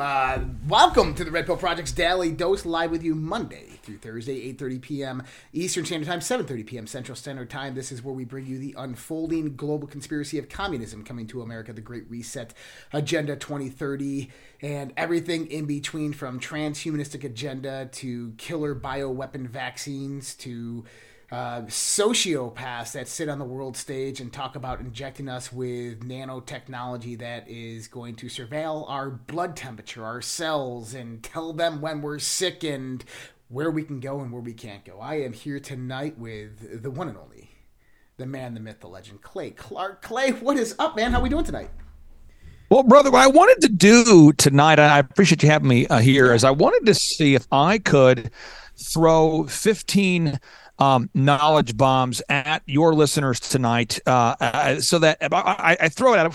Uh, welcome to the Red Pill Project's Daily Dose, live with you Monday through Thursday, 8.30 p.m. Eastern Standard Time, 7.30 p.m. Central Standard Time. This is where we bring you the unfolding global conspiracy of communism coming to America, the Great Reset, Agenda 2030, and everything in between from transhumanistic agenda to killer bioweapon vaccines to uh, sociopaths that sit on the world stage and talk about injecting us with nanotechnology that is going to surveil our blood temperature, our cells, and tell them when we're sick and where we can go and where we can't go. I am here tonight with the one and only, the man, the myth, the legend, Clay Clark. Clay, what is up, man? How we doing tonight? Well, brother, what I wanted to do tonight, I appreciate you having me uh, here, is I wanted to see if I could throw 15 um, knowledge bombs at your listeners tonight, uh, uh, so that I, I, throw it at them.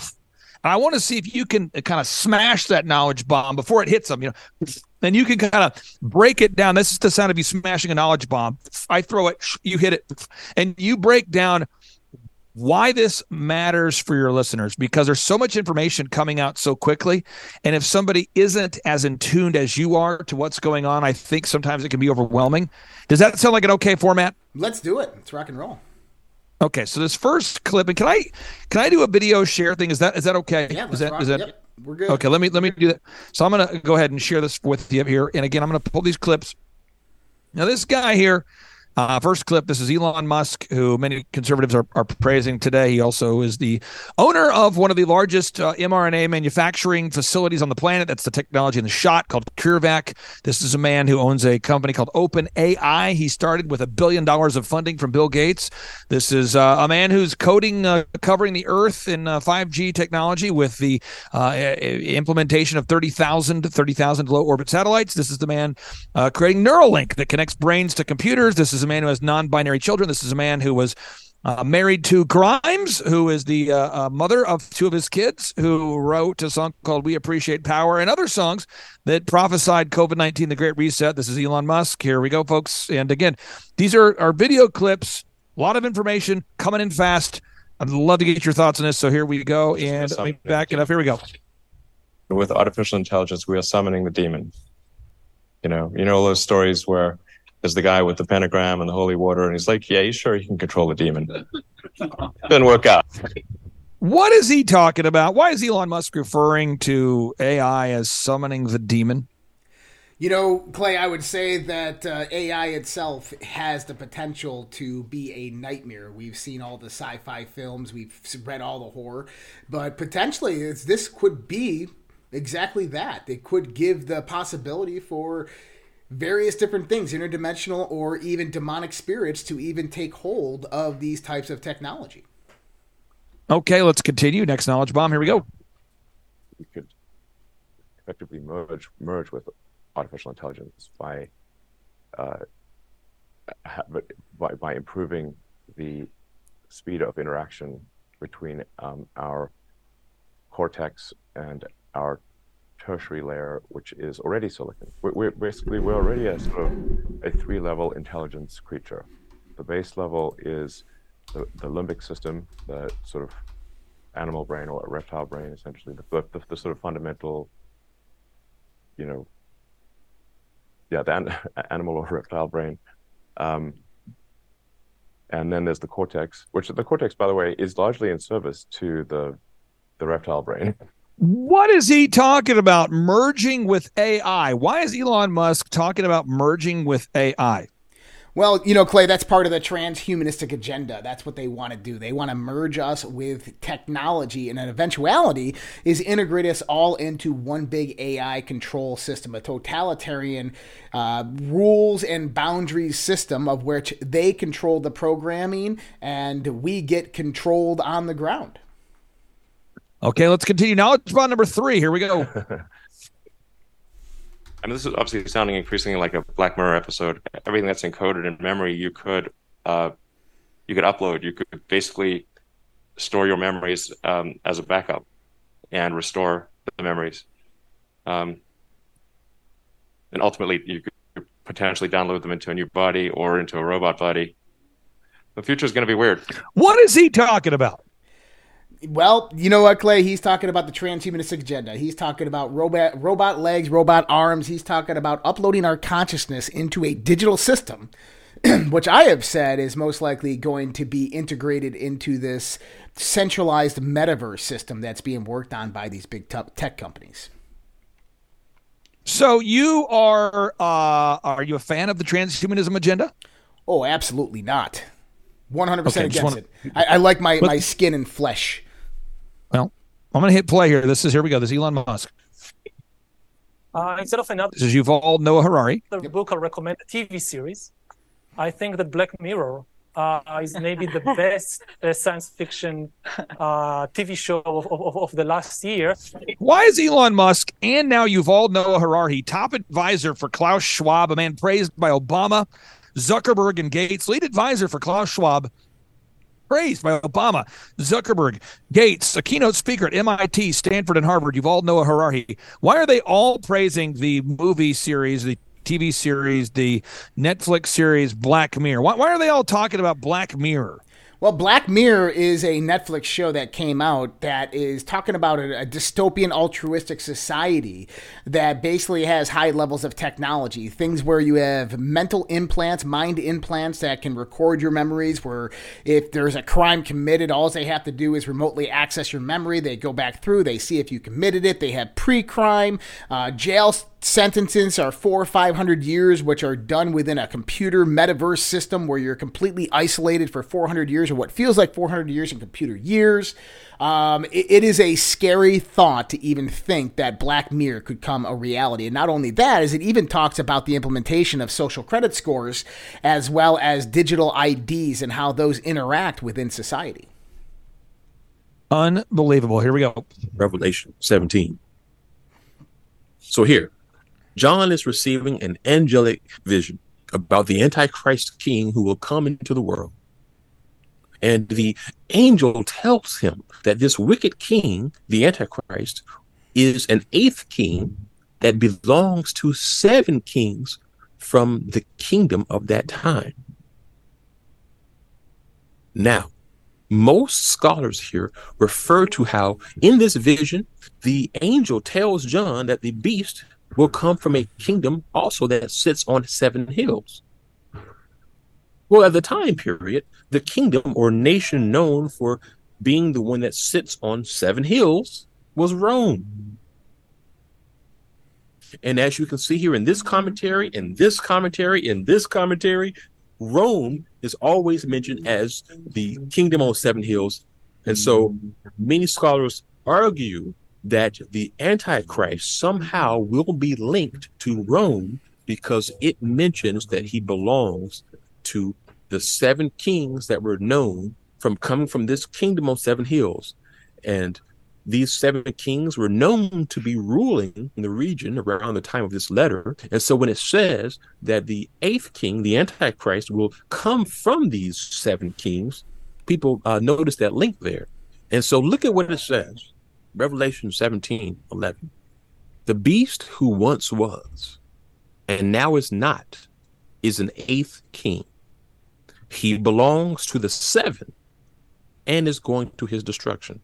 And I want to see if you can kind of smash that knowledge bomb before it hits them. You know, then you can kind of break it down. This is the sound of you smashing a knowledge bomb. I throw it, you hit it, and you break down why this matters for your listeners because there's so much information coming out so quickly. And if somebody isn't as in tuned as you are to what's going on, I think sometimes it can be overwhelming. Does that sound like an okay format? Let's do it. Let's rock and roll. Okay, so this first clip, and can I can I do a video share thing? Is that is that okay? Yeah, is that rock. is that yep, we're good. Okay, let me let me do that. So I'm gonna go ahead and share this with you here. And again, I'm gonna pull these clips. Now this guy here uh, first clip this is Elon Musk, who many conservatives are, are praising today. He also is the owner of one of the largest uh, mRNA manufacturing facilities on the planet. That's the technology in the shot called CureVac. This is a man who owns a company called OpenAI. He started with a billion dollars of funding from Bill Gates. This is uh, a man who's coding, uh, covering the Earth in 5G uh, technology with the uh, implementation of 30,000 30,000 low orbit satellites. This is the man creating Neuralink that connects brains to computers. This is a man who has non-binary children. This is a man who was uh, married to Grimes, who is the uh, uh, mother of two of his kids, who wrote a song called "We Appreciate Power" and other songs that prophesied COVID nineteen, the Great Reset. This is Elon Musk. Here we go, folks. And again, these are our video clips. A lot of information coming in fast. I'd love to get your thoughts on this. So here we go, and let me back it up. Here we go. With artificial intelligence, we are summoning the demon. You know, you know those stories where as the guy with the pentagram and the holy water, and he's like, "Yeah, he's sure he can control the demon." Didn't work out. What is he talking about? Why is Elon Musk referring to AI as summoning the demon? You know, Clay, I would say that uh, AI itself has the potential to be a nightmare. We've seen all the sci fi films, we've read all the horror, but potentially this could be exactly that. It could give the possibility for various different things, interdimensional or even demonic spirits, to even take hold of these types of technology. Okay, let's continue. Next knowledge bomb. Here we go. We could effectively merge merge with artificial intelligence by uh, by, by improving the speed of interaction between um, our cortex and our tertiary layer, which is already silicon. We're, we're basically we're already a sort of a three-level intelligence creature. The base level is the, the limbic system, the sort of animal brain or reptile brain, essentially, the, the, the sort of fundamental, you know, yeah, the an, animal or reptile brain. Um, and then there's the cortex, which the cortex, by the way, is largely in service to the the reptile brain. What is he talking about? Merging with AI. Why is Elon Musk talking about merging with AI? Well, you know, Clay, that's part of the transhumanistic agenda. That's what they want to do. They want to merge us with technology, and an eventuality is integrate us all into one big AI control system, a totalitarian uh, rules and boundaries system of which they control the programming and we get controlled on the ground. Okay, let's continue. Knowledge bomb number three. Here we go. I mean, this is obviously sounding increasingly like a Black Mirror episode. Everything that's encoded in memory, you could uh, you could upload. You could basically store your memories um, as a backup and restore the memories. Um, and ultimately you could potentially download them into a new body or into a robot body. The future is going to be weird. What is he talking about? Well, you know what, Clay? He's talking about the transhumanistic agenda. He's talking about robot robot legs, robot arms. He's talking about uploading our consciousness into a digital system, which I have said is most likely going to be integrated into this centralized metaverse system that's being worked on by these big tech companies. So you are uh, are you a fan of the transhumanism agenda? Oh, absolutely not. One hundred percent against wanna... it. I, I, like my, but, my skin and flesh. Well, I'm going to hit play here. This is here we go. This is Elon Musk. Uh, instead of another, this is Yuval Noah Harari. The book I recommend a TV series. I think that Black Mirror uh, is maybe the best uh, science fiction uh, TV show of, of, of, the last year. Why is Elon Musk and now Yuval Noah Harari top advisor for Klaus Schwab, a man praised by Obama, Zuckerberg, and Gates, lead advisor for Klaus Schwab, praised by Obama, Zuckerberg, Gates, a keynote speaker at MIT, Stanford, and Harvard. Yuval Noah Harari. Why are they all praising the movie series, the TV series, the Netflix series Black Mirror. Why, why are they all talking about Black Mirror? Well, Black Mirror is a Netflix show that came out that is talking about a, a, dystopian altruistic society that basically has high levels of technology. Things where you have mental implants, mind implants that can record your memories, where if there's a crime committed, all they have to do is remotely access your memory. They go back through, they see if you committed it. They have pre crime, uh, jail sentences are four or five hundred years, which are done within a computer metaverse system where you're completely isolated for 400 years, or what feels like 400 years in computer years. Um, it, it is a scary thought to even think that Black Mirror could come a reality. And not only that, is it even talks about the implementation of social credit scores as well as digital IDs and how those interact within society. Unbelievable. Here we go. Revelation 17. So here, John is receiving an angelic vision about the Antichrist king who will come into the world. And the angel tells him that this wicked king, the Antichrist, is an eighth king that belongs to seven kings from the kingdom of that time. Now, most scholars here refer to how in this vision, the angel tells John that the beast will come from a kingdom also that sits on seven hills. Well, at the time period, the kingdom or nation known for being the one that sits on seven hills was Rome. And as you can see here in this commentary, in this commentary, in this commentary, Rome is always mentioned as the kingdom on seven hills. And so many scholars argue that the Antichrist somehow will be linked to Rome because it mentions that he belongs to the seven kings that were known from coming from this kingdom on seven hills. And these seven kings were known to be ruling in the region around the time of this letter. And so when it says that the eighth king, the Antichrist, will come from these seven kings, people uh, notice that link there. And so look at what it says. Revelation 17 11. The beast who once was and now is not is an eighth king. He belongs to the seven and is going to his destruction.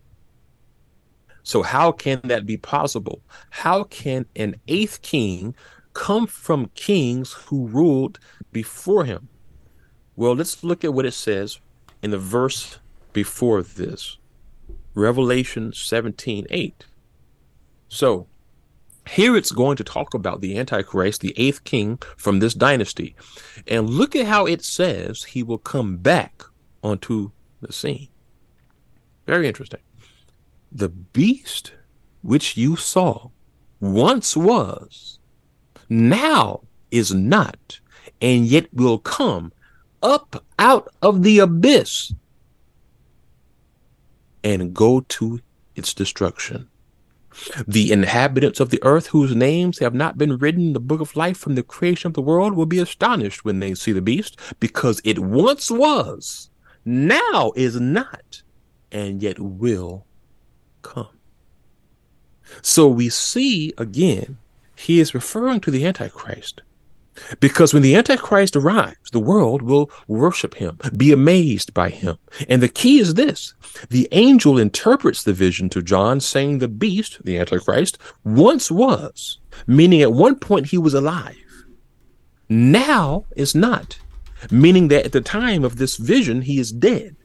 So, how can that be possible? How can an eighth king come from kings who ruled before him? Well, let's look at what it says in the verse before this. Revelation 17 8. So here it's going to talk about the Antichrist, the eighth king from this dynasty. And look at how it says he will come back onto the scene. Very interesting. The beast which you saw once was, now is not, and yet will come up out of the abyss and go to its destruction. The inhabitants of the earth whose names have not been written in the book of life from the creation of the world will be astonished when they see the beast, because it once was, now is not, and yet will come. So we see again he is referring to the Antichrist. Because when the Antichrist arrives, the world will worship him, be amazed by him. And the key is this. The angel interprets the vision to John, saying the beast, the Antichrist, once was, meaning at one point he was alive, now is not, meaning that at the time of this vision he is dead,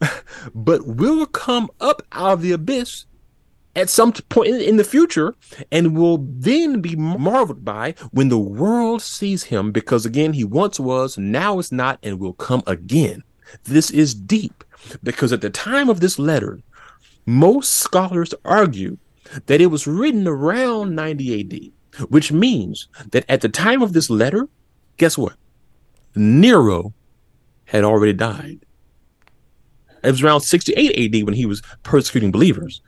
but will come up out of the abyss at some point in the future and will then be marveled by when the world sees him because again he once was now is not and will come again. This is deep because at the time of this letter most scholars argue that it was written around 90 AD which means that at the time of this letter guess what? Nero had already died. It was around 68 AD when he was persecuting believers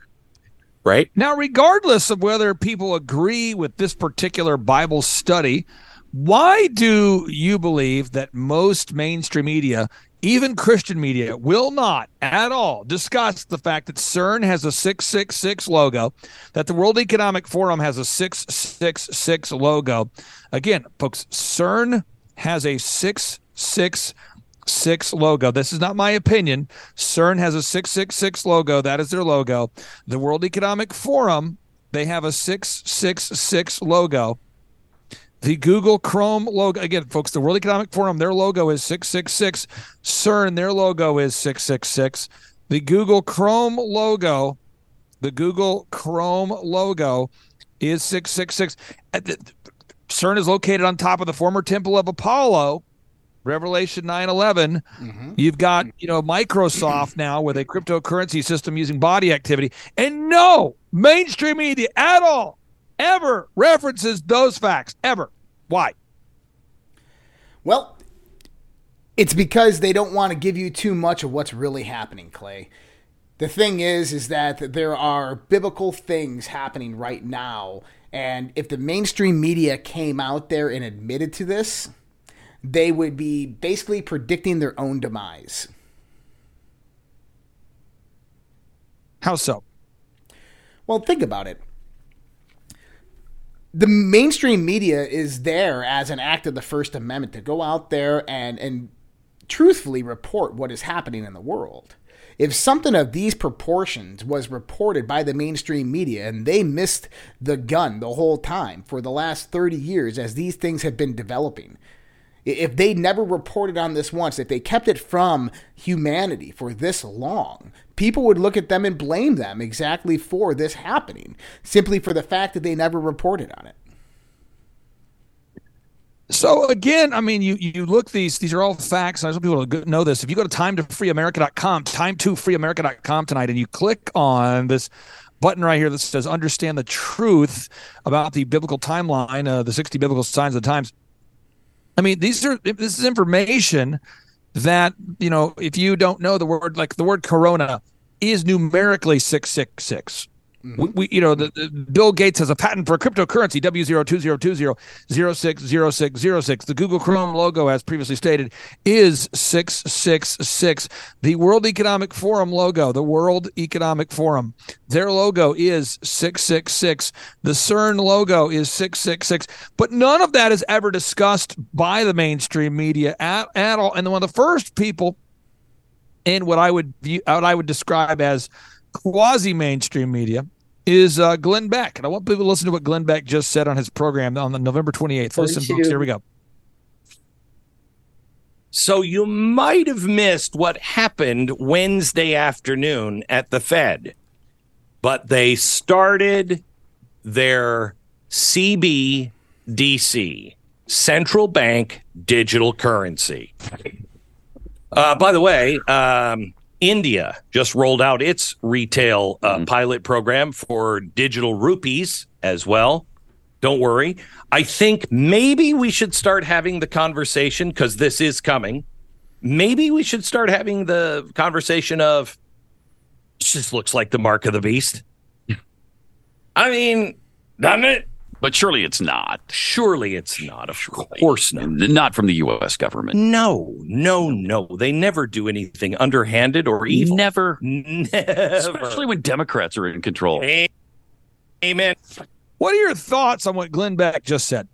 right? Now, regardless of whether people agree with this particular Bible study, why do you believe that most mainstream media, even Christian media, will not at all discuss the fact that CERN has a 666 logo, that the World Economic Forum has a 666 logo? Again, folks, CERN has a 666 six logo. This is not my opinion. CERN has a 666 logo. That is their logo. The World Economic Forum, they have a 666 logo. The Google Chrome logo, again, folks, the World Economic Forum, their logo is 666. CERN, their logo is 666. The Google Chrome logo, the Google Chrome logo is 666. CERN is located on top of the former Temple of Apollo Revelation 9/11. Mm-hmm. You've got, you know, Microsoft now with a cryptocurrency system using body activity and no mainstream media at all ever references those facts ever. Why? Well, it's because they don't want to give you too much of what's really happening, Clay. The thing is is that there are biblical things happening right now and if the mainstream media came out there and admitted to this, they would be basically predicting their own demise. How so? Well, think about it. The mainstream media is there as an act of the First Amendment to go out there and, and truthfully report what is happening in the world. If something of these proportions was reported by the mainstream media and they missed the gun the whole time for the last 30 years as these things have been developing, if they never reported on this once, if they kept it from humanity for this long, people would look at them and blame them exactly for this happening, simply for the fact that they never reported on it. So again, I mean, you you look these these are all facts. I want people to know this. If you go to time to freeamerica.com, time to freeamerica.com tonight, and you click on this button right here that says "Understand the Truth" about the biblical timeline, uh, the sixty biblical signs of the times I mean, these are this is information that you know if you don't know the word like the word corona is numerically 666 Mm-hmm. We, we, you know, the, the, Bill Gates has a patent for a cryptocurrency W02020060606. The Google Chrome logo, as previously stated, is 666. The World Economic Forum logo, the World Economic Forum, their logo is 666. The CERN logo is 666. But none of that is ever discussed by the mainstream media at, at all. And one of the first people in what I would view, what I would describe as quasi mainstream media is uh, Glenn Beck. And I want people to listen to what Glenn Beck just said on his program on the November 28th. Listen, folks, here we go. So you might have missed what happened Wednesday afternoon at the Fed, but they started their CBDC, central bank digital currency. Uh, by the way, um, India just rolled out its retail uh, mm-hmm. pilot program for digital rupees as well. Don't worry. I think maybe we should start having the conversation because this is coming. Maybe we should start having the conversation of it just looks like the mark of the beast. I mean, doesn't it? But surely it's not. Surely it's not. Of course not. Not from the U.S. government. No, no, no. They never do anything underhanded or evil. Never. Never. Especially when Democrats are in control. Amen. What are your thoughts on what Glenn Beck just said?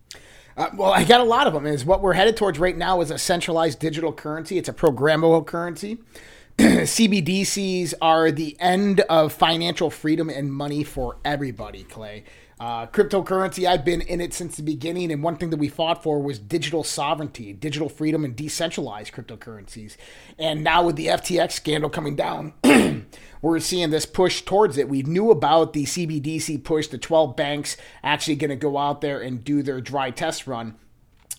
Uh, well, I got a lot of them. Is what we're headed towards right now is a centralized digital currency. It's a programmable currency. CBDCs are the end of financial freedom and money for everybody, Clay. Uh, cryptocurrency, I've been in it since the beginning, and one thing that we fought for was digital sovereignty, digital freedom, and decentralized cryptocurrencies. And now with the FTX scandal coming down, we're seeing this push towards it. We knew about the CBDC push, the 12 banks actually going to go out there and do their dry test run.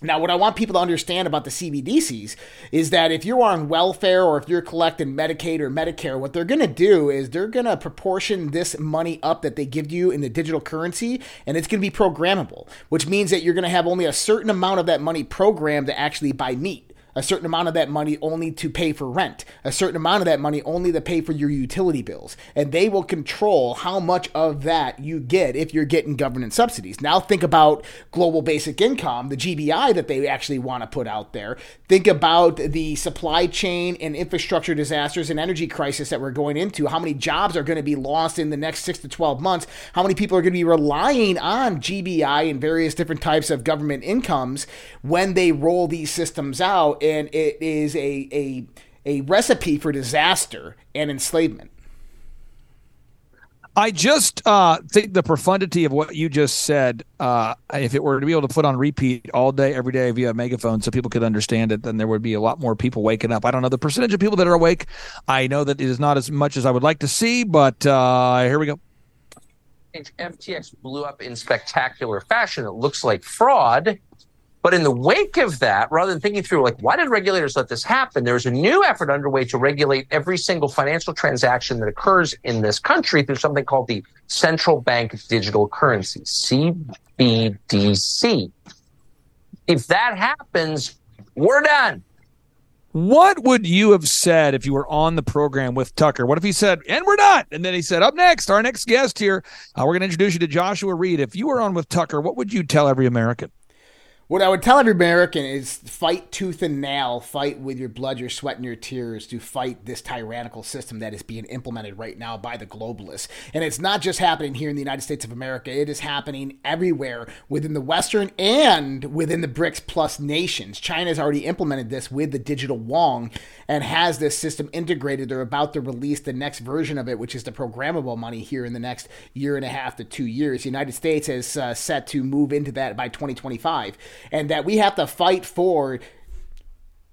Now, what I want people to understand about the CBDCs is that if you're on welfare or if you're collecting Medicaid or Medicare, what they're going to do is they're going to proportion this money up that they give you in the digital currency, and it's going to be programmable, which means that you're going to have only a certain amount of that money programmed to actually buy meat a certain amount of that money only to pay for rent, a certain amount of that money only to pay for your utility bills. And they will control how much of that you get if you're getting government subsidies. Now, think about global basic income, the GBI that they actually want to put out there. Think about the supply chain and infrastructure disasters and energy crisis that we're going into. How many jobs are going to be lost in the next six to 12 months? How many people are going to be relying on GBI and various different types of government incomes when they roll these systems out? And it is a a a recipe for disaster and enslavement. I just uh, think the profundity of what you just said, uh, if it were to be able to put on repeat all day, every day via megaphone so people could understand it, then there would be a lot more people waking up. I don't know the percentage of people that are awake. I know that it is not as much as I would like to see, but uh, here we go. FTX blew up in spectacular fashion. It looks like fraud but in the wake of that, rather than thinking through, like, why did regulators let this happen? There's a new effort underway to regulate every single financial transaction that occurs in this country through something called the Central Bank Digital Currency, CBDC. If that happens, we're done. What would you have said if you were on the program with Tucker? What if he said, and we're not? And then he said, up next, our next guest here, uh, we're going to introduce you to Joshua Reed. If you were on with Tucker, what would you tell every American? What I would tell every American is fight tooth and nail, fight with your blood, your sweat, and your tears to fight this tyrannical system that is being implemented right now by the globalists. And it's not just happening here in the United States of America, it is happening everywhere within the Western and within the BRICS plus nations. China has already implemented this with the digital yuan and has this system integrated. They're about to release the next version of it, which is the programmable money here in the next year and a half to two years. The United States is uh, set to move into that by 2025 and that we have to fight for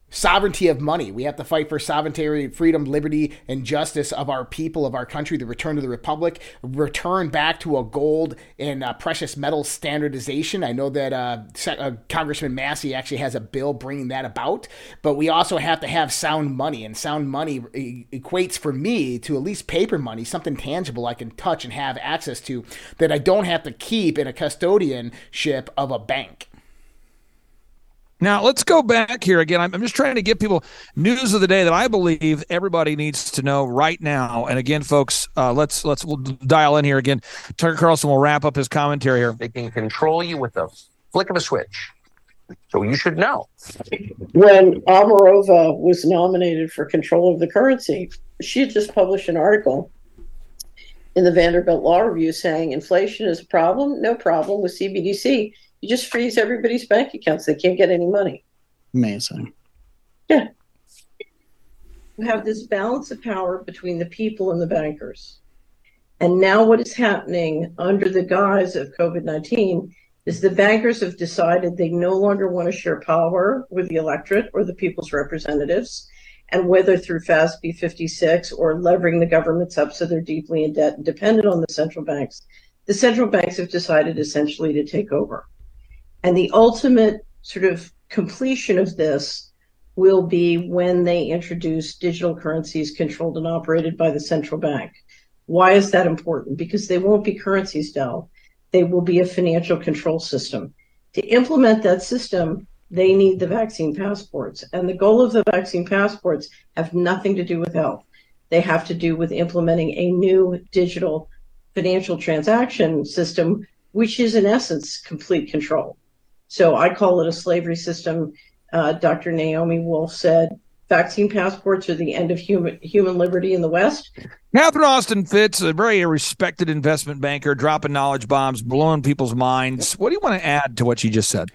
sovereignty of money. We have to fight for sovereignty, freedom, liberty, and justice of our people, of our country, the return to the republic, return back to a gold and uh, precious metal standardization. I know that uh, uh, Congressman Massey actually has a bill bringing that about, but we also have to have sound money, and sound money equates for me to at least paper money, something tangible I can touch and have access to that I don't have to keep in a custodianship of a bank. Now let's go back here again. I'm, I'm, just trying to give people news of the day that I believe everybody needs to know right now. And again, folks, uh, let's let's we'll dial in here again. Tucker Carlson will wrap up his commentary here. They can control you with a flick of a switch, so you should know. When Omarova was nominated for control of the currency, she had just published an article in the Vanderbilt Law Review saying inflation is a problem. No problem with CBDC you just freeze everybody's bank accounts. They can't get any money. Amazing. Yeah. You have this balance of power between the people and the bankers. And now, what is happening under the guise of COVID 19 is the bankers have decided they no longer want to share power with the electorate or the people's representatives. And whether through FASAB 56 or levering the governments up so they're deeply in debt and dependent on the central banks, the central banks have decided essentially to take over. And the ultimate sort of completion of this will be when they introduce digital currencies controlled and operated by the central bank. Why is that important? Because they won't be currencies, Del. They will be a financial control system. To implement that system, they need the vaccine passports. And the goal of the vaccine passports have nothing to do with health. They have to do with implementing a new digital financial transaction system, which is in essence complete control. So I call it a slavery system. Uh, Dr. Naomi Wolf said vaccine passports are the end of human human liberty in the West. Catherine Austin Fitts, a very respected investment banker, dropping knowledge bombs, blowing people's minds. What do you want to add to what she just said?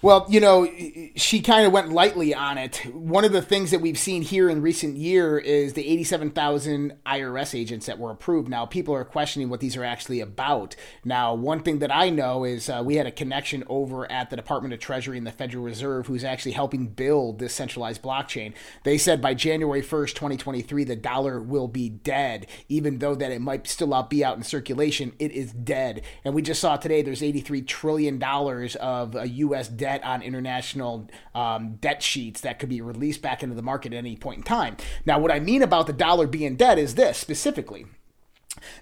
Well, you know, she kind of went lightly on it. One of the things that we've seen here in recent year is the 87,000 IRS agents that were approved. Now, people are questioning what these are actually about. Now, one thing that I know is uh, we had a connection over at the Department of Treasury and the Federal Reserve who's actually helping build this centralized blockchain. They said by January 1st, 2023, the dollar will be dead, even though that it might still not be out in circulation. It is dead. And we just saw today there's 83 trillion dollars of uh, U.S. debt debt on international um, debt sheets that could be released back into the market at any point in time. Now, what I mean about the dollar being dead is this specifically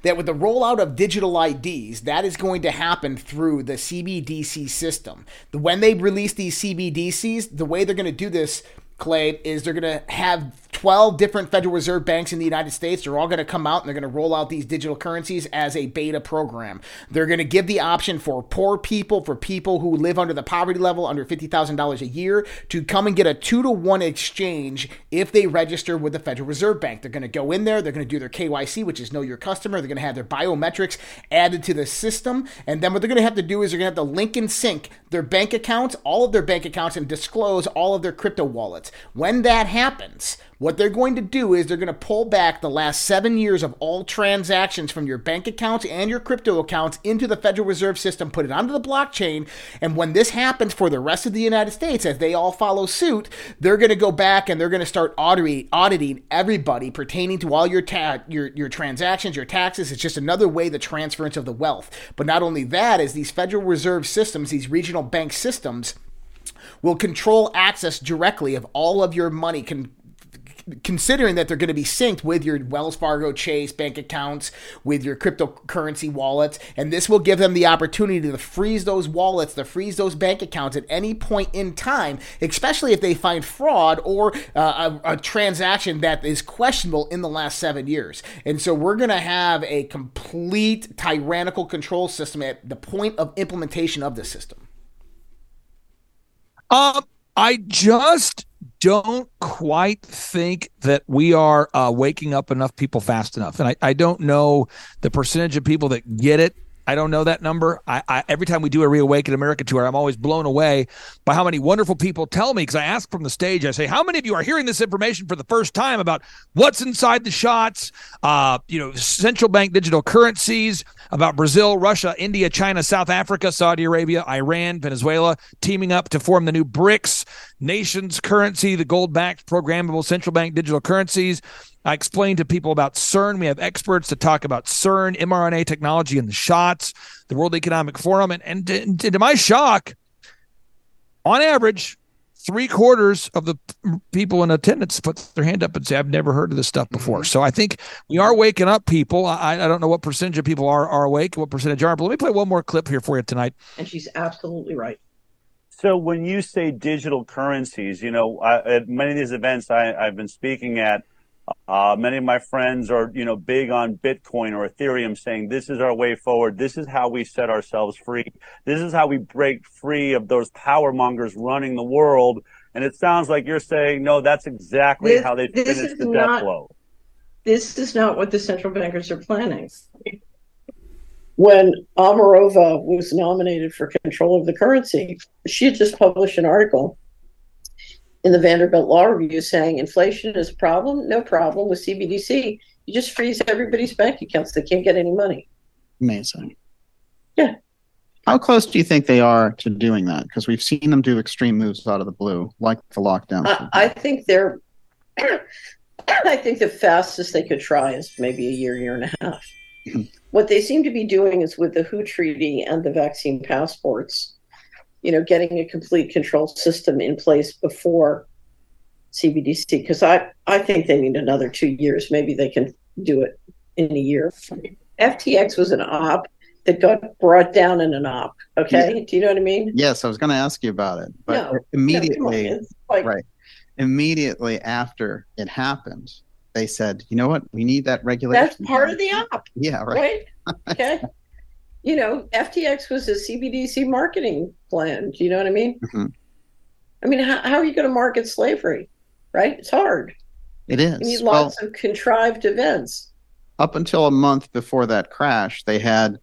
that with the rollout of digital IDs, that is going to happen through the CBDC system. When they release these CBDCs, the way they're going to do this, Clay, is they're going to have 12 different Federal Reserve banks in the United States. They're all going to come out and they're going to roll out these digital currencies as a beta program. They're going to give the option for poor people, for people who live under the poverty level, under $50,000 a year, to come and get a two to one exchange if they register with the Federal Reserve Bank. They're going to go in there, they're going to do their KYC, which is know your customer. They're going to have their biometrics added to the system. And then what they're going to have to do is they're going to have to link and sync their bank accounts, all of their bank accounts, and disclose all of their crypto wallets. When that happens, what they're going to do is they're going to pull back the last seven years of all transactions from your bank accounts and your crypto accounts into the Federal Reserve System, put it onto the blockchain. And when this happens for the rest of the United States, as they all follow suit, they're going to go back and they're going to start auditing, everybody pertaining to all your, ta- your, your transactions, your taxes. It's just another way the transference of the wealth. But not only that, is these Federal Reserve systems, these regional bank systems, will control access directly of all of your money con- considering that they're going to be synced with your Wells Fargo Chase bank accounts, with your cryptocurrency wallets, and this will give them the opportunity to freeze those wallets, to freeze those bank accounts at any point in time, especially if they find fraud or uh, a, a transaction that is questionable in the last seven years. And so we're going to have a complete tyrannical control system at the point of implementation of the system. Um, I just don't quite think that we are uh, waking up enough people fast enough. And I, I don't know the percentage of people that get it I don't know that number. I, I, every time we do a Reawaken America tour, I'm always blown away by how many wonderful people tell me because I ask from the stage. I say, "How many of you are hearing this information for the first time about what's inside the shots? Uh, you know, central bank digital currencies about Brazil, Russia, India, China, South Africa, Saudi Arabia, Iran, Venezuela teaming up to form the new BRICS nations currency, the gold-backed programmable central bank digital currencies." I explained to people about CERN. We have experts to talk about CERN, mRNA technology, and the shots, the World Economic Forum. And, and, and to my shock, on average, three quarters of the people in attendance put their hand up and say, I've never heard of this stuff before. Mm-hmm. So I think we are waking up people. I, I don't know what percentage of people are, are awake, what percentage aren't, but let me play one more clip here for you tonight. And she's absolutely right. So when you say digital currencies, you know, I, at many of these events I, I've been speaking at, uh, many of my friends are, you know, big on Bitcoin or Ethereum, saying this is our way forward. This is how we set ourselves free. This is how we break free of those power mongers running the world. And it sounds like you're saying, no, that's exactly this, how they finish the not, death blow. This is not what the central bankers are planning. When Omarova was nominated for control of the currency, she had just published an article in the Vanderbilt Law Review saying inflation is a problem. No problem with CBDC. You just freeze everybody's bank accounts. They can't get any money. Amazing. Yeah. How close do you think they are to doing that? Because we've seen them do extreme moves out of the blue, like the lockdown. I, I think they're. I think the fastest they could try is maybe a year, year and a half. Mm-hmm. what they seem to be doing is with the WHO treaty and the vaccine passports you know, getting a complete control system in place before CBDC because I, I think they need another two years. Maybe they can do it in a year. FTX was an op that got brought down in an op. Okay. Yeah. Do you know what I mean? Yes, I was going to ask you about it. But no, immediately, no, like, right. Immediately after it happened, they said, you know what? We need that regulation. That's part of the op. Yeah, right. right? Okay you know, FTX was a CBDC marketing plan. Do you know what I mean? Mm-hmm. I mean, how, how are you going to market slavery? right? It's hard. It is. You need lots well, of contrived events. Up until a month before that crash, they had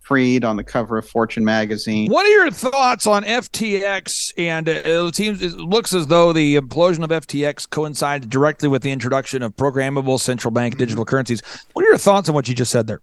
Fried on the cover of Fortune magazine. What are your thoughts on FTX? And it seems it looks as though the implosion of FTX coincided directly with the introduction of programmable central bank mm-hmm. digital currencies. What are your thoughts on what you just said there?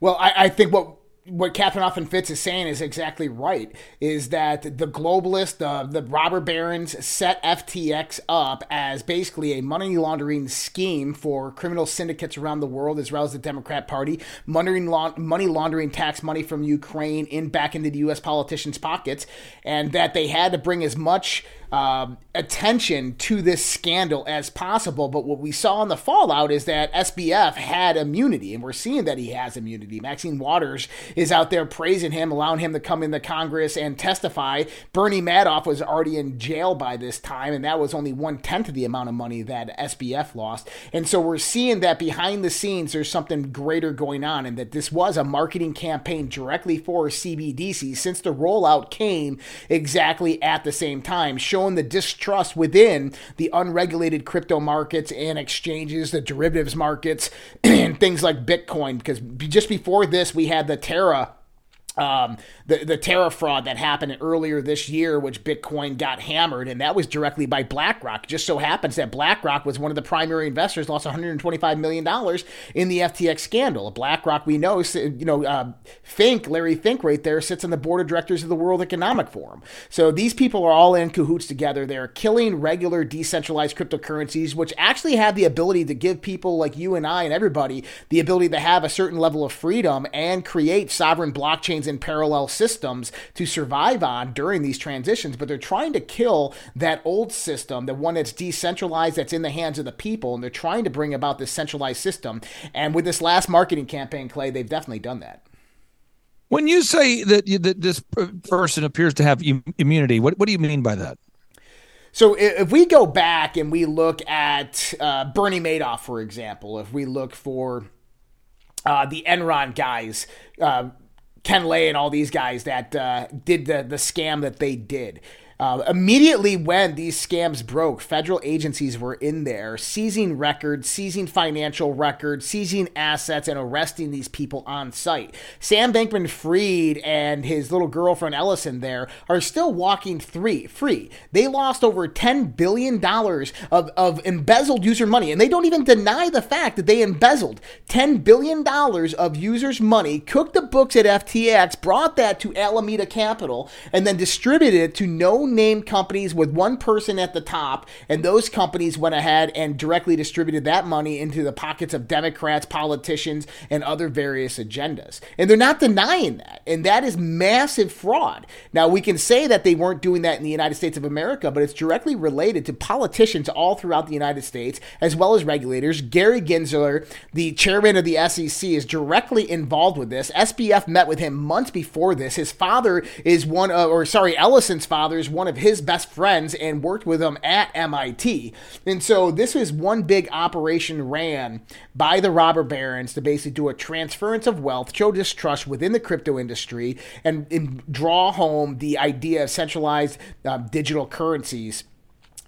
Well, I, I think what what Catherine Austin Fitts is saying is exactly right. Is that the globalists, the robber barons, set FTX up as basically a money laundering scheme for criminal syndicates around the world, as well as the Democrat Party, money money laundering tax money from Ukraine in back into the U.S. politicians' pockets, and that they had to bring as much um, attention to this scandal as possible. But what we saw in the fallout is that SBF had immunity, and we're seeing that he has immunity. Maxine Waters is out there praising him, allowing him to come into Congress and testify. Bernie Madoff was already in jail by this time, and that was only one tenth of the amount of money that SBF lost. And so we're seeing that behind the scenes, there's something greater going on, and that this was a marketing campaign directly for CBDC since the rollout came exactly at the same time. The distrust within the unregulated crypto markets and exchanges, the derivatives markets, and things like Bitcoin. Because just before this, we had the Terra um, the the Terra fraud that happened earlier this year, which Bitcoin got hammered, and that was directly by BlackRock. Just so happens that BlackRock was one of the primary investors, lost 125 million dollars in the FTX scandal. BlackRock, we know, you know, uh, Fink, Larry Fink, right there, sits on the board of directors of the World Economic Forum. So these people are all in cahoots together. They're killing regular decentralized cryptocurrencies, which actually have the ability to give people like you and I and everybody the ability to have a certain level of freedom and create sovereign blockchains and parallel systems to survive on during these transitions, but they're trying to kill that old system, the one that's decentralized, that's in the hands of the people, and they're trying to bring about this centralized system. And with this last marketing campaign, Clay, they've definitely done that. When you say that, that this person appears to have immunity, what, what do you mean by that? So if we go back and we look at uh, Bernie Madoff, for example, if we look for uh, the Enron guys, uh, Ken Lay and all these guys that uh, did the the scam that they did. Uh, immediately when these scams broke, federal agencies were in there seizing records, seizing financial records, seizing assets, and arresting these people on site. Sam Bankman Fried and his little girlfriend Ellison there are still walking free. free. They lost over $10 billion of, of embezzled user money, and they don't even deny the fact that they embezzled $10 billion of users' money, cooked the books at FTX, brought that to Alameda Capital, and then distributed it to no name companies with one person at the top, and those companies went ahead and directly distributed that money into the pockets of Democrats, politicians, and other various agendas. And they're not denying that. And that is massive fraud. Now, we can say that they weren't doing that in the United States of America, but it's directly related to politicians all throughout the United States, as well as regulators. Gary Gensler, the chairman of the SEC, is directly involved with this. SBF met with him months before this. His father is one, of, or sorry, Ellison's father is one of his best friends and worked with him at MIT. And so this was one big operation ran by the robber barons to basically do a transference of wealth, show distrust within the crypto industry, and, and draw home the idea of centralized uh, digital currencies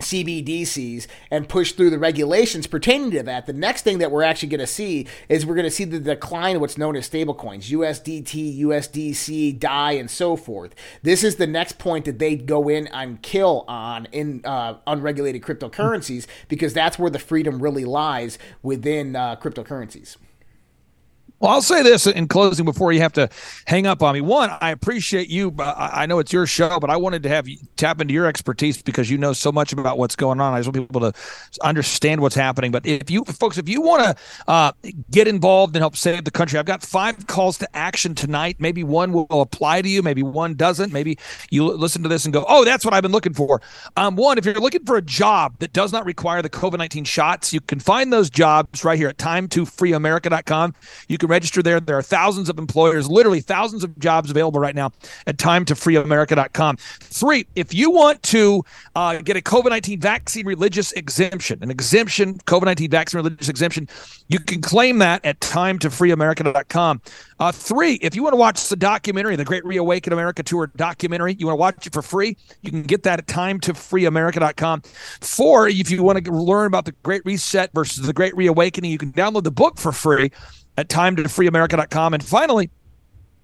CBDCs and push through the regulations pertaining to that, the next thing that we're actually going to see is we're going to see the decline of what's known as stablecoins, USDT, USDC, DAI, and so forth. This is the next point that they go in and kill on in uh, unregulated cryptocurrencies because that's where the freedom really lies within uh, cryptocurrencies. Well, I'll say this in closing before you have to hang up on me. One, I appreciate you. I know it's your show, but I wanted to have you tap into your expertise because you know so much about what's going on. I just want people to understand what's happening. But if you folks, if you want to uh, get involved and help save the country, I've got five calls to action tonight. Maybe one will apply to you, maybe one doesn't. Maybe you listen to this and go, "Oh, that's what I've been looking for." Um, one, if you're looking for a job that does not require the COVID nineteen shots, you can find those jobs right here at time2freeamerica.com. You can register there. There are thousands of employers, literally thousands of jobs available right now at timetofreeamerica.com. Three, if you want to uh, get a COVID 19 vaccine religious exemption, an exemption, COVID 19 vaccine religious exemption, you can claim that at timetofreeamerica.com. Uh, three, if you want to watch the documentary, the Great Reawaken America Tour documentary, you want to watch it for free, you can get that at timetofreeamerica.com. Four, if you want to learn about the Great Reset versus the Great Reawakening, you can download the book for free at timetofreeamerica.com. And finally,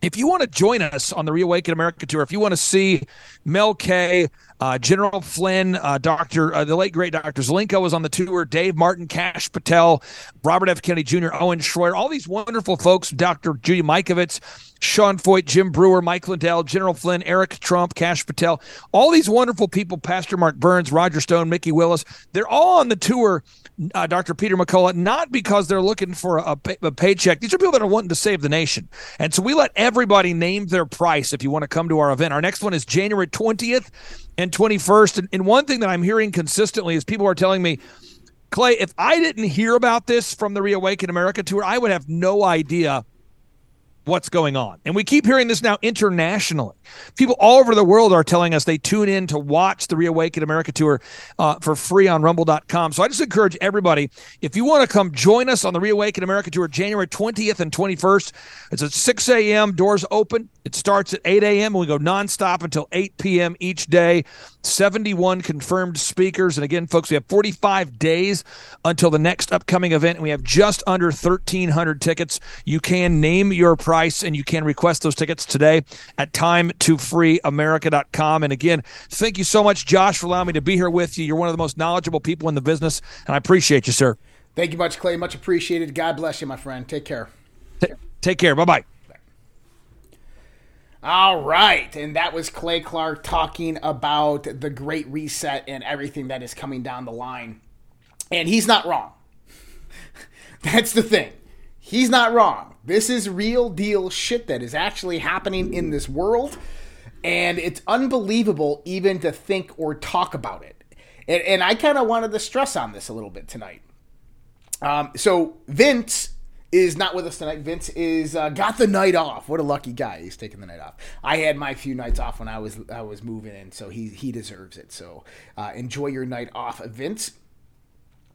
if you want to join us on the Reawaken America tour, if you want to see Mel K, uh, General Flynn, uh, Doctor, uh, the late great Doctor Zelenko was on the tour. Dave Martin, Kash Patel, Robert F. Kennedy Jr., Owen Schroyer, all these wonderful folks. Dr. Judy Mikovits, Sean Feucht, Jim Breuer, Mike Lindell, General Flynn, Eric Trump, Kash Patel, all these wonderful people. Pastor Mark Burns, Roger Stone, Mikki Willis. They're all on the tour uh, Dr. Peter McCullough, not because they're looking for a, a, paycheck. These are people that are wanting to save the nation. And so we let everybody name their price if you want to come to our event. Our next one is January 20th and 21st. And, and one thing that I'm hearing consistently is people are telling me, Clay, if I didn't hear about this from the Reawaken America tour, I would have no idea what's going on. And we keep hearing this now internationally. People all over the world are telling us they tune in to watch the Reawaken America tour uh, for free on rumble.com. So I just encourage everybody, if you want to come join us on the Reawaken America tour January 20th and 21st, it's at 6 a.m., doors open. It starts at 8 a.m. and we go nonstop until 8 p.m. each day. 71 confirmed speakers. And again, folks, we have 45 days until the next upcoming event, and we have just under 1,300 tickets. You can name your price and you can request those tickets today at timetofreeamerica.com. And again, thank you so much, Josh, for allowing me to be here with you. You're one of the most knowledgeable people in the business, and I appreciate you, sir. Thank you much, Clay. Much appreciated. God bless you, my friend. Take care. Take, take care. Bye bye. All right, and that was Clay Clark talking about the Great Reset and everything that is coming down the line. And he's not wrong. That's the thing. He's not wrong. This is real deal shit that is actually happening in this world. And it's unbelievable even to think or talk about it. And, and I kind of wanted to stress on this a little bit tonight. Um, so, Vince is not with us tonight. Vince is uh, got the night off. What a lucky guy! He's taking the night off. I had my few nights off when I was I was moving in, so he he deserves it. So uh, enjoy your night off, Vince.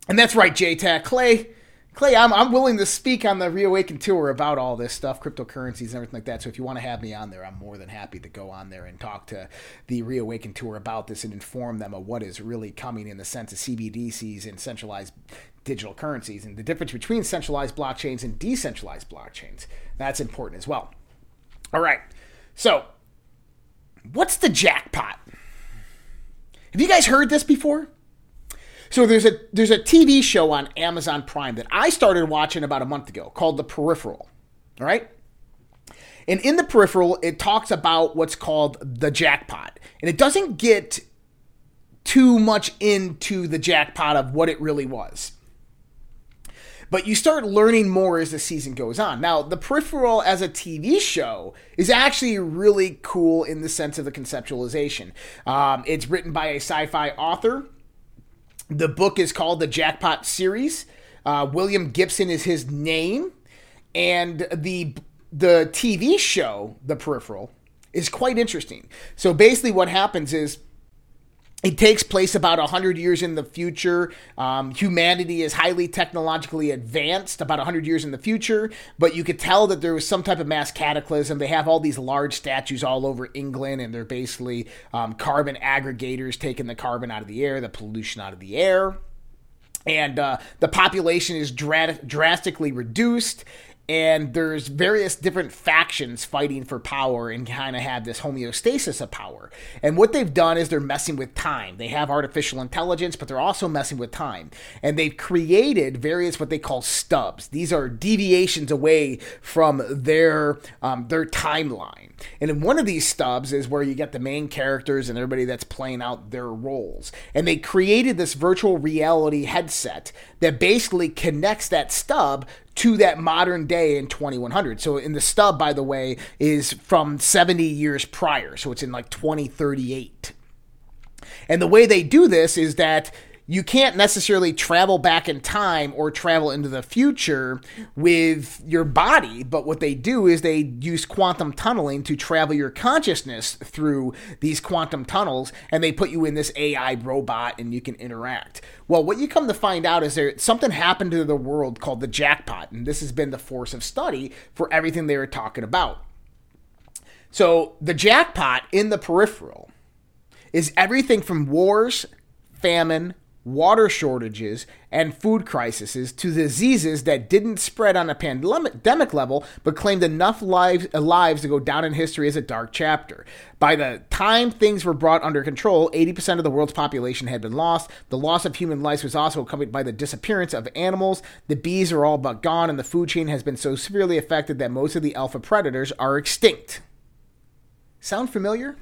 And that's right, JTAC Clay. Clay, I'm, I'm willing to speak on the Reawaken tour about all this stuff, cryptocurrencies and everything like that. So if you want to have me on there, I'm more than happy to go on there and talk to the Reawaken tour about this and inform them of what is really coming in the sense of CBDCs and centralized digital currencies and the difference between centralized blockchains and decentralized blockchains. That's important as well. All right. So, what's the jackpot? Have you guys heard this before? So there's a there's a TV show on Amazon Prime that I started watching about a month ago called The Peripheral. All right? And in The Peripheral, it talks about what's called the jackpot. And it doesn't get too much into the jackpot of what it really was. But you start learning more as the season goes on. Now, The Peripheral as a TV show is actually really cool in the sense of the conceptualization. Um, it's written by a sci fi author. The book is called The Jackpot Series. Uh, William Gibson is his name. And the the TV show, The Peripheral, is quite interesting. So basically, what happens is it takes place about 100 years in the future. Um, humanity is highly technologically advanced about 100 years in the future, but you could tell that there was some type of mass cataclysm. They have all these large statues all over England, and they're basically um, carbon aggregators taking the carbon out of the air, the pollution out of the air. And uh, the population is dra- drastically reduced, and there's various different factions fighting for power and kind of have this homeostasis of power. And what they've done is they're messing with time. They have artificial intelligence, but they're also messing with time. And they've created various what they call stubs. These are deviations away from their um, their timeline. And in one of these stubs is where you get the main characters and everybody that's playing out their roles. And they created this virtual reality headset that basically connects that stub to that modern day in 2100. So in the stub, by the way, is from 70 years prior. So it's in like 2038. And the way they do this is that you can't necessarily travel back in time or travel into the future with your body, but what they do is they use quantum tunneling to travel your consciousness through these quantum tunnels and they put you in this AI robot and you can interact. Well, what you come to find out is there something happened to the world called the jackpot, and this has been the force of study for everything they were talking about. So, the jackpot in the peripheral is everything from wars, famine, water shortages, and food crises to diseases that didn't spread on a pandemic level but claimed enough lives, lives to go down in history as a dark chapter. By the time things were brought under control, 80% of the world's population had been lost. The loss of human lives was also accompanied by the disappearance of animals. The bees are all but gone, and the food chain has been so severely affected that most of the alpha predators are extinct. Sound familiar?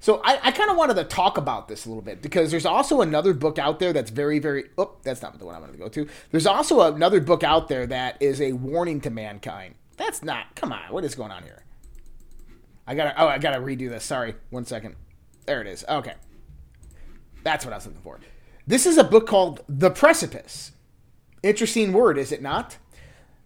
So I, I kind of wanted to talk about this a little bit because there's also another book out there that's very, very. Oh, that's not the one I wanted to go to. There's also another book out there that is a warning to mankind. That's not. Come on, what is going on here? I gotta. Oh, I gotta redo this. Sorry, one second. There it is. Okay, that's what I was looking for. This is a book called The Precipice. Interesting word, is it not?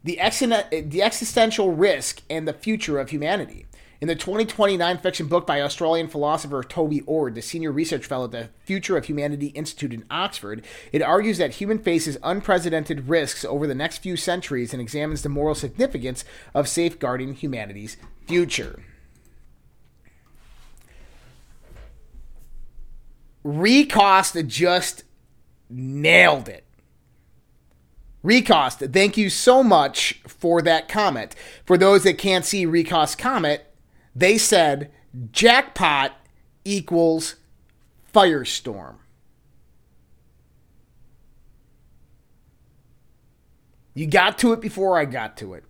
The, ex- eh, the existential risk and the future of humanity. In the 2020 nonfiction book by Australian philosopher Toby Ord, the senior research fellow at the Future of Humanity Institute in Oxford, it argues that human faces unprecedented risks over the next few centuries and examines the moral significance of safeguarding humanity's future. Recost just nailed it. Recost, thank you so much for that comment. For those that can't see Recost comment, they said jackpot equals firestorm. You got to it before I got to it.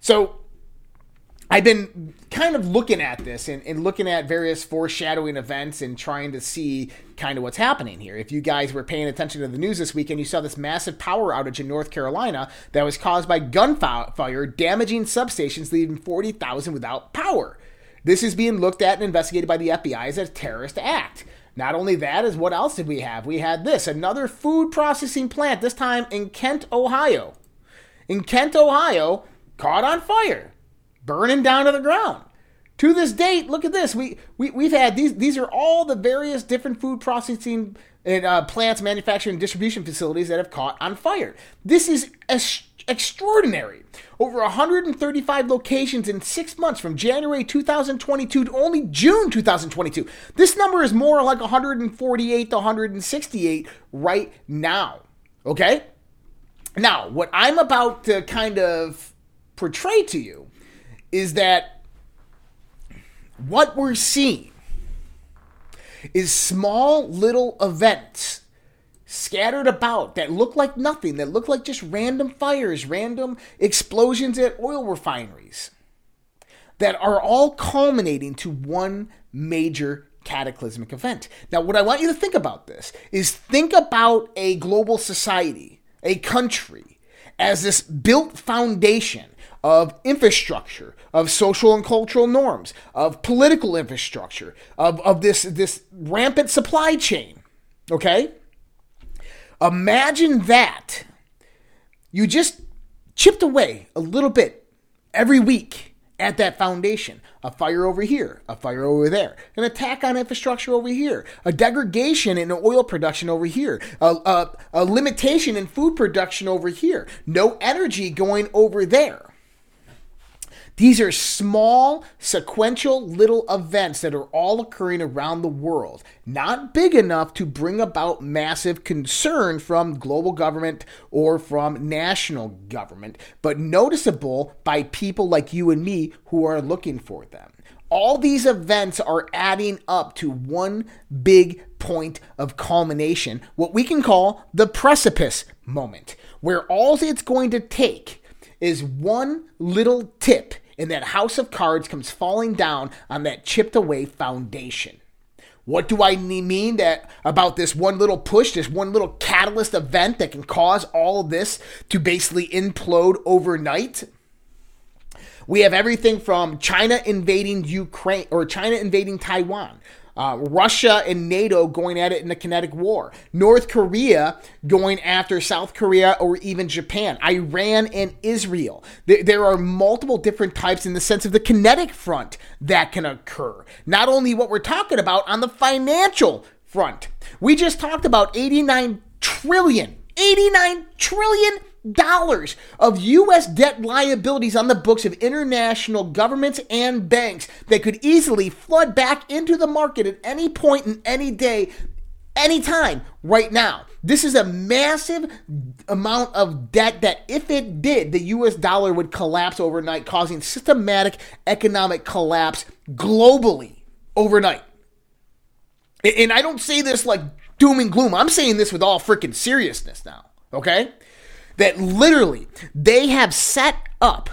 So I've been kind of looking at this and, and, looking at various foreshadowing events and trying to see kind of what's happening here. If you guys were paying attention to the news this weekend, you saw this massive power outage in North Carolina that was caused by gunfire damaging substations, leaving 40,000 without power. This is being looked at and investigated by the FBI as a terrorist act. Not only that, is what else did we have? We had this another food processing plant, this time in Kent, Ohio. In Kent, Ohio, caught on fire, burning down to the ground. To this date, look at this. We, we we've had these. These are all the various different food processing uh, plants, manufacturing, and distribution facilities that have caught on fire. This is extraordinary. Over 135 locations in six months from January 2022 to only June 2022. This number is more like 148 to 168 right now. Okay? Now, what I'm about to kind of portray to you is that what we're seeing is small little events scattered about that look like nothing, that look like just random fires, random explosions at oil refineries, that are all culminating to one major cataclysmic event. Now, what I want you to think about this is think about a global society, a country, as this built foundation of infrastructure, of social and cultural norms, of political infrastructure, of, of this, this rampant supply chain. Okay? Imagine that. You just chipped away a little bit every week at that foundation. A fire over here, a fire over there, an attack on infrastructure over here, a degradation in oil production over here, a, a, a limitation in food production over here, no energy going over there. These are small, sequential little events that are all occurring around the world, not big enough to bring about massive concern from global government or from national government, but noticeable by people like you and me who are looking for them. All these events are adding up to one big point of culmination, what we can call the precipice moment, where all it's going to take is one little tip and that house of cards comes falling down on that chipped away foundation. What do I mean that about this one little push, this one little catalyst event that can cause all this to basically implode overnight? We have everything from China invading Ukraine or China invading Taiwan, Uh, Russia and NATO going at it in a kinetic war. North Korea going after South Korea or even Japan. Iran and Israel. There, there are multiple different types in the sense of the kinetic front that can occur. Not only what we're talking about on the financial front. We just talked about 89 trillion, 89 trillion dollars of US debt liabilities on the books of international governments and banks that could easily flood back into the market at any point in any day anytime right now. This is a massive amount of debt that, if it did, the US dollar would collapse overnight, causing systematic economic collapse globally overnight. And I don't say this like doom and gloom. I'm saying this with all freaking seriousness now, okay? That literally they have set up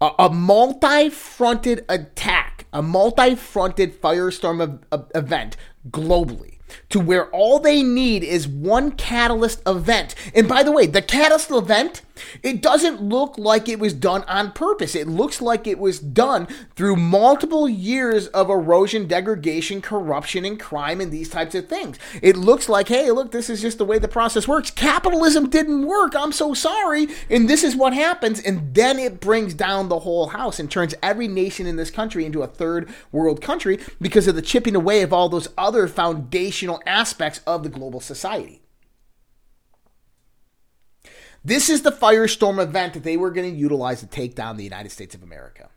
a, a multi-fronted attack, a multi-fronted firestorm event globally to where all they need is one catalyst event. And by the way, the catalyst event it doesn't look like it was done on purpose. It looks like it was done through multiple years of erosion, degradation, corruption, and crime, and these types of things. It looks like, hey, look, this is just the way the process works. Capitalism didn't work. I'm so sorry. And this is what happens. And then it brings down the whole house and turns every nation in this country into a third world country because of the chipping away of all those other foundational aspects of the global society. This is the firestorm event that they were going to utilize to take down the United States of America.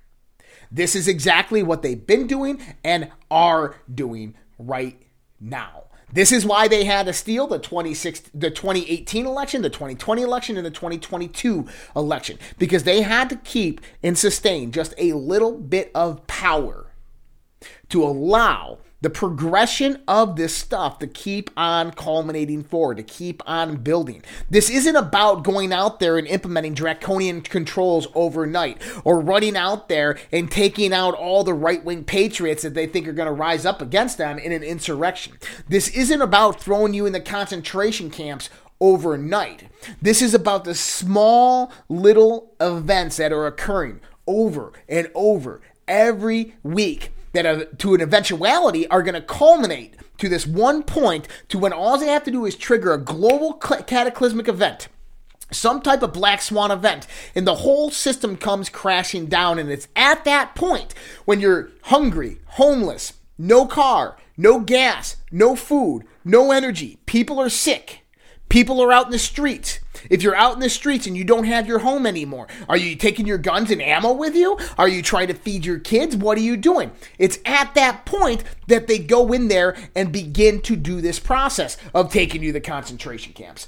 This is exactly what they've been doing and are doing right now. This is why they had to steal the 26 the 2018 election, the 2020 election and the 2022 election because they had to keep and sustain just a little bit of power to allow the progression of this stuff to keep on culminating forward, to keep on building. This isn't about going out there and implementing draconian controls overnight or running out there and taking out all the right wing patriots that they think are going to rise up against them in an insurrection. This isn't about throwing you in the concentration camps overnight. This is about the small little events that are occurring over and over every week that are, to an eventuality are going to culminate to this one point to when all they have to do is trigger a global cataclysmic event. Some type of black swan event. And the whole system comes crashing down and it's at that point when you're hungry homeless no car no gas no food no energy people are sick People are out in the streets. If you're out in the streets and you don't have your home anymore, are you taking your guns and ammo with you? Are you trying to feed your kids? What are you doing? It's at that point that they go in there and begin to do this process of taking you to the concentration camps.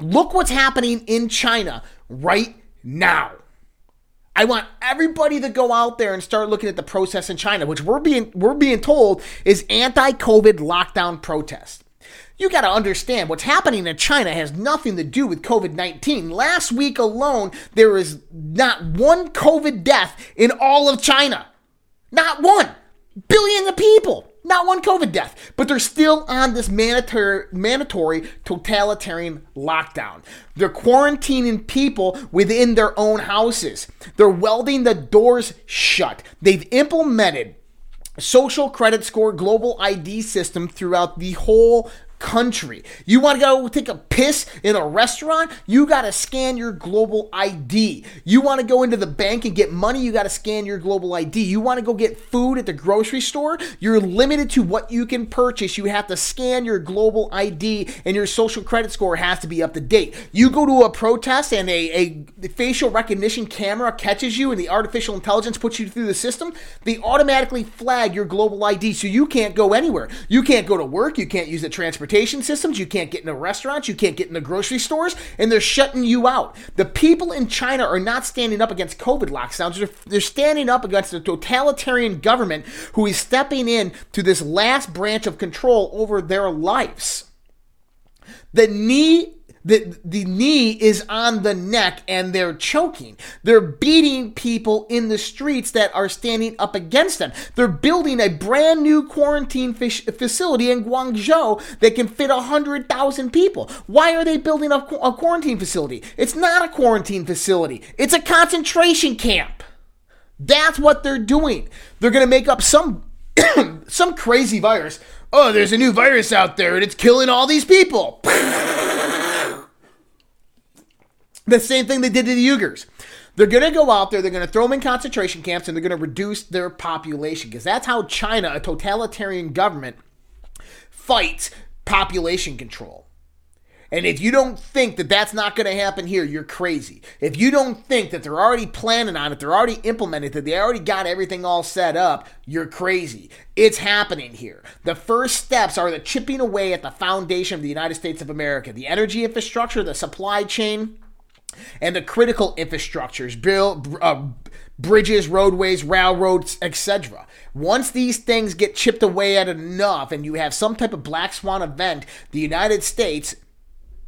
Look what's happening in China right now. I want everybody to go out there and start looking at the process in China, which we're being we're being told is anti-COVID lockdown protest. You got to understand what's happening in China has nothing to do with COVID 19. Last week alone, there is not one COVID death in all of China. Not one. Billions of people. Not one COVID death. But they're still on this mandatory, mandatory totalitarian lockdown. They're quarantining people within their own houses. They're welding the doors shut. They've implemented social credit score global ID system throughout the whole country. You want to go take a piss in a restaurant? You got to scan your global ID. You want to go into the bank and get money? You got to scan your global ID. You want to go get food at the grocery store? You're limited to what you can purchase. You have to scan your global ID and your social credit score has to be up to date. You go to a protest and a, a facial recognition camera catches you and the artificial intelligence puts you through the system, they automatically flag your global ID so you can't go anywhere. You can't go to work. You can't use the transportation transportation systems. You can't get into restaurants. You can't get into grocery stores, and they're shutting you out. The people in China are not standing up against COVID lockdowns. They're, they're standing up against a totalitarian government who is stepping in to this last branch of control over their lives. The knee the, the knee is on the neck and they're choking. They're beating people in the streets that are standing up against them. They're building a brand new quarantine facility in Guangzhou that can fit 100,000 people. Why are they building a, a quarantine facility? It's not a quarantine facility, it's a concentration camp. That's what they're doing. They're going to make up some some crazy virus. Oh, there's a new virus out there and it's killing all these people. the same thing they did to the Uyghurs. They're going to go out there, they're going to throw them in concentration camps, and they're going to reduce their population because that's how China, a totalitarian government, fights population control. And if you don't think that that's not going to happen here, you're crazy. If you don't think that they're already planning on it, they're already implemented, that they already got everything all set up, you're crazy. It's happening here. The first steps are the chipping away at the foundation of the United States of America, the energy infrastructure, the supply chain, and the critical infrastructures, build, uh, bridges, roadways, railroads, etc. Once these things get chipped away at enough and you have some type of black swan event, the United States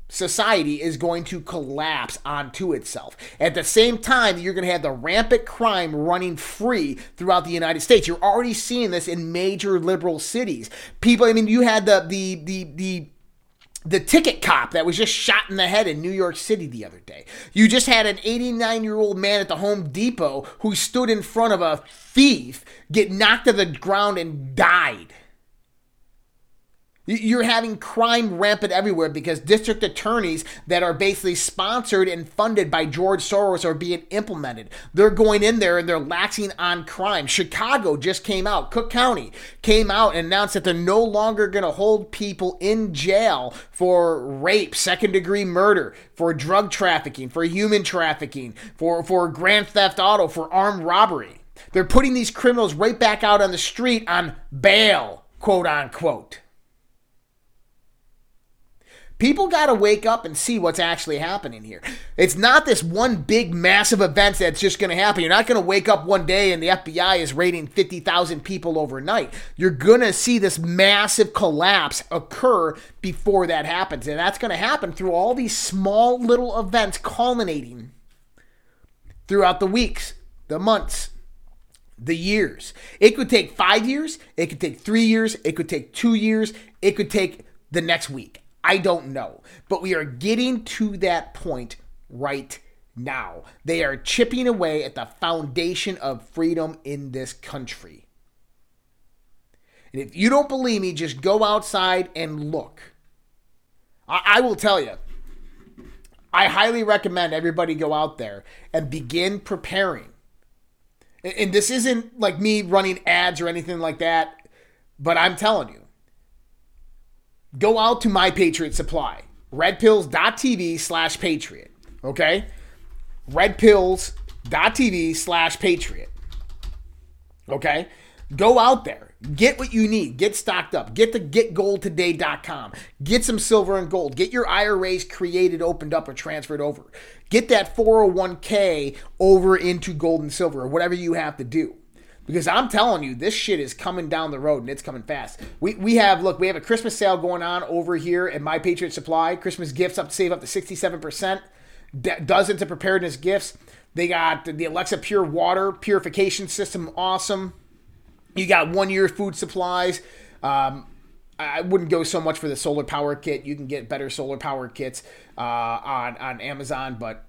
society is going to collapse onto itself. At the same time, you're going to have the rampant crime running free throughout the United States. You're already seeing this in major liberal cities. People, I mean, you had the the the the the ticket cop that was just shot in the head in New York City the other day. You just had an 89 year old man at the Home Depot who stood in front of a thief get knocked to the ground and died. You're having crime rampant everywhere because district attorneys that are basically sponsored and funded by George Soros are being implemented. They're going in there and they're laxing on crime. Chicago just came out, Cook County came out and announced that they're no longer going to hold people in jail for rape, second degree murder, for drug trafficking, for human trafficking, for, for grand theft auto, for armed robbery. They're putting these criminals right back out on the street on bail, quote unquote. People got to wake up and see what's actually happening here. It's not this one big massive event that's just going to happen. You're not going to wake up one day and the FBI is raiding 50,000 people overnight. You're going to see this massive collapse occur before that happens. And that's going to happen through all these small little events culminating throughout the weeks, the months, the years. It could take five years, it could take three years, it could take two years, it could take the next week. I don't know. But we are getting to that point right now. They are chipping away at the foundation of freedom in this country. And if you don't believe me, just go outside and look. I, I will tell you. I highly recommend everybody go out there and begin preparing. And, and this isn't like me running ads or anything like that, but I'm telling you, go out to My Patriot Supply, redpills.tv slash patriot. Okay? Redpills.tv slash patriot. Okay? Go out there. Get what you need. Get stocked up. Get the getgoldtoday.com. Get some silver and gold. Get your IRAs created, opened up, or transferred over. Get that 401k over into gold and silver or whatever you have to do. Because I'm telling you, this shit is coming down the road and it's coming fast. We, we have, look, we have a Christmas sale going on over here at My Patriot Supply. Christmas gifts up to save up to 67%. dozens of preparedness gifts. They got the Alexa Pure Water Purification System, awesome. You got one year food supplies. Um, I wouldn't go so much for the solar power kit. You can get better solar power kits uh, on on Amazon, but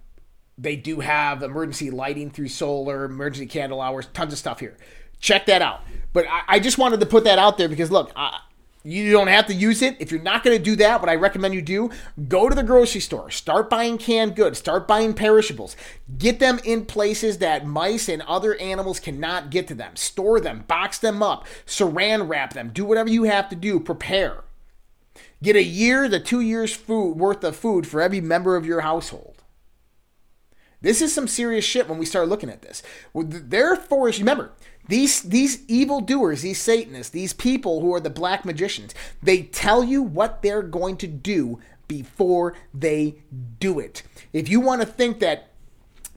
they do have emergency lighting through solar, emergency candle hours, tons of stuff here. Check that out. But I, I just wanted to put that out there because look, I, you don't have to use it. If you're not going to do that, what I recommend you do, go to the grocery store, start buying canned goods, start buying perishables. Get them in places that mice and other animals cannot get to them. Store them, box them up, saran wrap them, do whatever you have to do, prepare. Get a year to two years food worth of food for every member of your household. This is some serious shit when we start looking at this. Therefore, remember, these these evil doers, these Satanists, these people who are the black magicians, they tell you what they're going to do before they do it. If you want to think that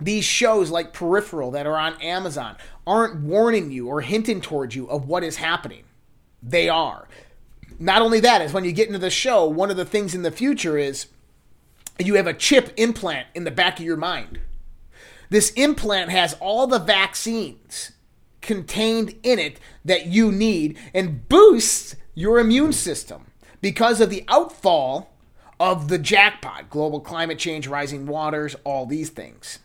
these shows like Peripheral that are on Amazon aren't warning you or hinting towards you of what is happening, they are. Not only that, is when you get into the show, one of the things in the future is you have a chip implant in the back of your mind. This implant has all the vaccines contained in it that you need and boosts your immune system because of the outfall of the jackpot global climate change, rising waters, all these things.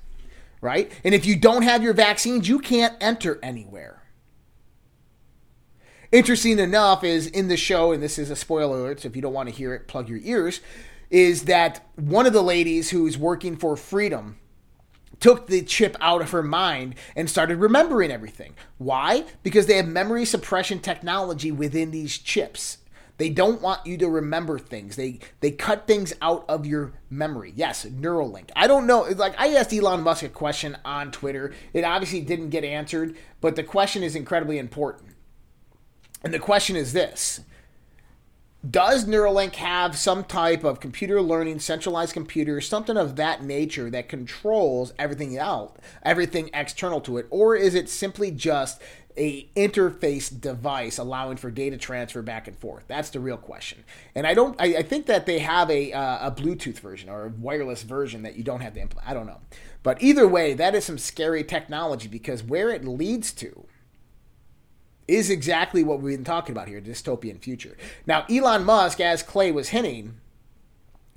Right? And if you don't have your vaccines, you can't enter anywhere. interesting enough is in the show, and this is a spoiler alert, so if you don't want to hear it, plug your ears. Is that one of the ladies who's working for Freedom took the chip out of her mind and started remembering everything. Why? Because they have memory suppression technology within these chips. They don't want you to remember things. They they cut things out of your memory. Yes, Neuralink. I don't know. Like I asked Elon Musk a question on Twitter. It obviously didn't get answered, but the question is incredibly important. And the question is this does Neuralink have some type of computer learning, centralized computer, something of that nature that controls everything out, everything external to it, or is it simply just a interface device allowing for data transfer back and forth? That's the real question. And I don't, I, I think that they have a uh, a Bluetooth version or a wireless version that you don't have to implement. I don't know, but either way, that is some scary technology because where it leads to is exactly what we've been talking about here dystopian future. Now, Elon Musk, as Clay was hinting,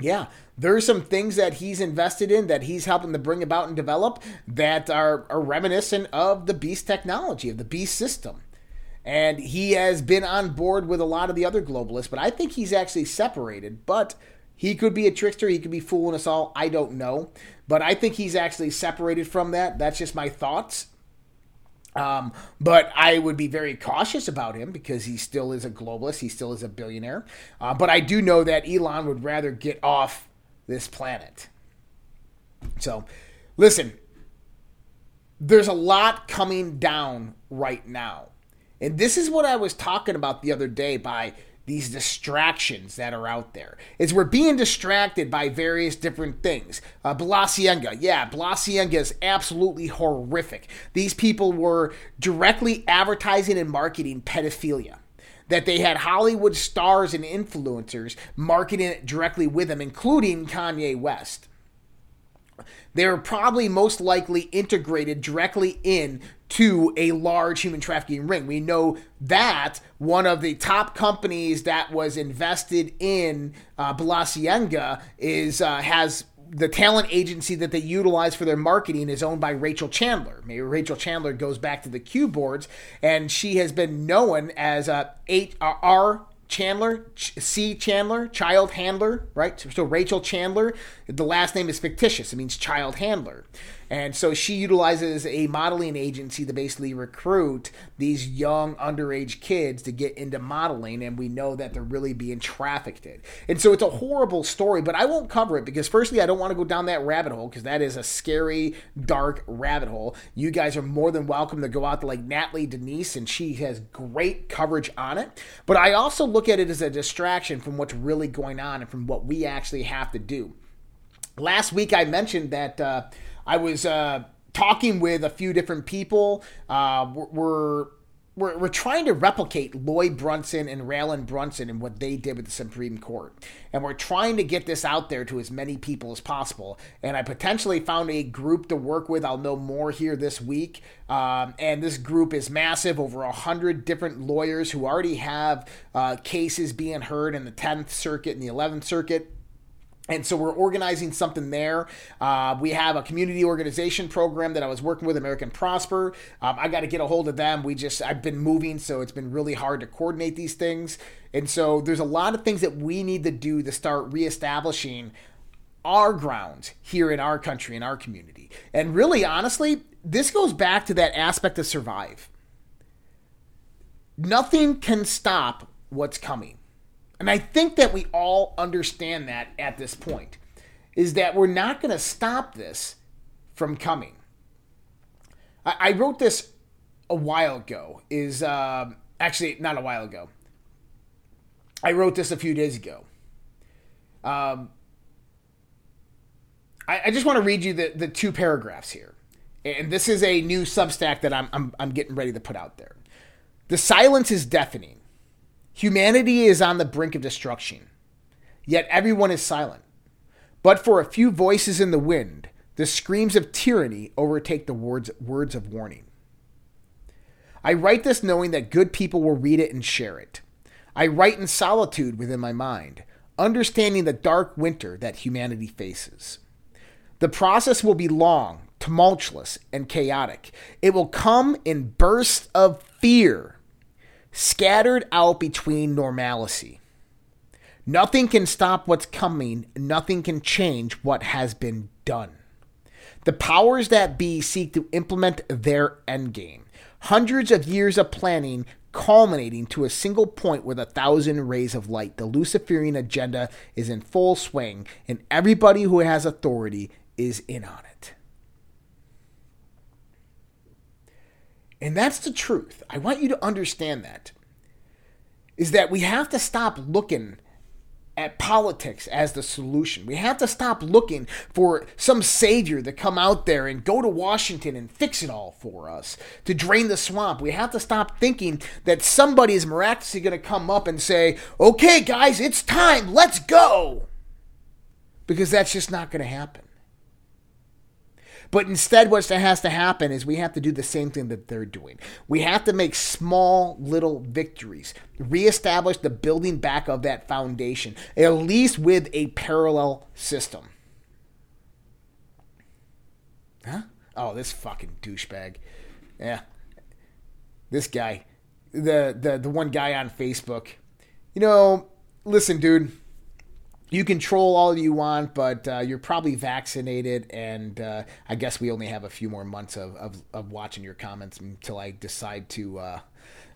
yeah, there's some things that he's invested in that he's helping to bring about and develop that are, are reminiscent of the Beast technology, of the Beast system. And he has been on board with a lot of the other globalists, but I think he's actually separated. But he could be a trickster. He could be fooling us all. I don't know. But I think he's actually separated from that. That's just my thoughts. Um, but I would be very cautious about him because he still is a globalist. He still is a billionaire. Uh, but I do know that Elon would rather get off this planet. So, listen, there's a lot coming down right now. And this is what I was talking about the other day by these distractions that are out there. Is we're being distracted by various different things. Uh, Balenciaga, yeah, Balenciaga is absolutely horrific. These people were directly advertising and marketing pedophilia. That they had Hollywood stars and influencers marketing it directly with them, including Kanye West. They're probably most likely integrated directly in to a large human trafficking ring. We know that one of the top companies that was invested in uh, is uh, has the talent agency that they utilize for their marketing is owned by Rachel Chandler. Maybe Rachel Chandler goes back to the Q boards, and she has been known as a H R Chandler, C. Chandler, child handler, right? So Rachel Chandler, the last name is fictitious. It means child handler. And so she utilizes a modeling agency to basically recruit these young underage kids to get into modeling. And we know that they're really being trafficked. And so it's a horrible story, but I won't cover it because, firstly, I don't want to go down that rabbit hole because that is a scary, dark rabbit hole. You guys are more than welcome to go out to like Natalie Denise, and she has great coverage on it. But I also look at it as a distraction from what's really going on and from what we actually have to do. Last week, I mentioned that. Uh, I was uh, talking with a few different people. Uh, we're, we're, we're trying to replicate Lloyd Brunson and Raland Brunson and what they did with the Supreme Court. And we're trying to get this out there to as many people as possible. And I potentially found a group to work with. I'll know more here this week. Um, and this group is massive over a hundred different lawyers who already have uh, cases being heard in the 10th Circuit and the 11th Circuit. And so we're organizing something there. Uh, we have a community organization program that I was working with American Prosper. Um, I got to get a hold of them. We just I've been moving, so it's been really hard to coordinate these things. And so there's a lot of things that we need to do to start reestablishing our ground here in our country in our community. And really, honestly, this goes back to that aspect of survive. Nothing can stop what's coming. And I think that we all understand that at this point is that we're not going to stop this from coming. I, I, wrote this a while ago. Is uh, actually not a while ago. I wrote this a few days ago. Um, I, I just want to read you the, the two paragraphs here. And this is a new Substack that I'm, I'm, I'm getting ready to put out there. The silence is deafening. Humanity is on the brink of destruction, yet everyone is silent. But for a few voices in the wind, the screams of tyranny overtake the words, words of warning. I write this knowing that good people will read it and share it. I write in solitude within my mind, understanding the dark winter that humanity faces. The process will be long, tumultuous, and chaotic. It will come in bursts of fear scattered out between normalcy. Nothing can stop what's coming, nothing can change what has been done. The powers that be seek to implement their endgame. Hundreds of years of planning culminating to a single point with a thousand rays of light. The Luciferian agenda is in full swing, and everybody who has authority is in on it. And that's the truth. I want you to understand that. Is that we have to stop looking at politics as the solution. We have to stop looking for some savior to come out there and go to Washington and fix it all for us, to drain the swamp. We have to stop thinking that somebody is miraculously going to come up and say, okay, guys, it's time, let's go. Because that's just not going to happen. But instead, what has to happen is we have to do the same thing that they're doing. We have to make small little victories, reestablish the building back of that foundation, at least with a parallel system. Huh? Oh, this fucking douchebag. Yeah. This guy. The the the one guy on Facebook. You know, listen, dude you control all you want, but uh, you're probably vaccinated, and uh, I guess we only have a few more months of, of, of watching your comments until I decide to uh,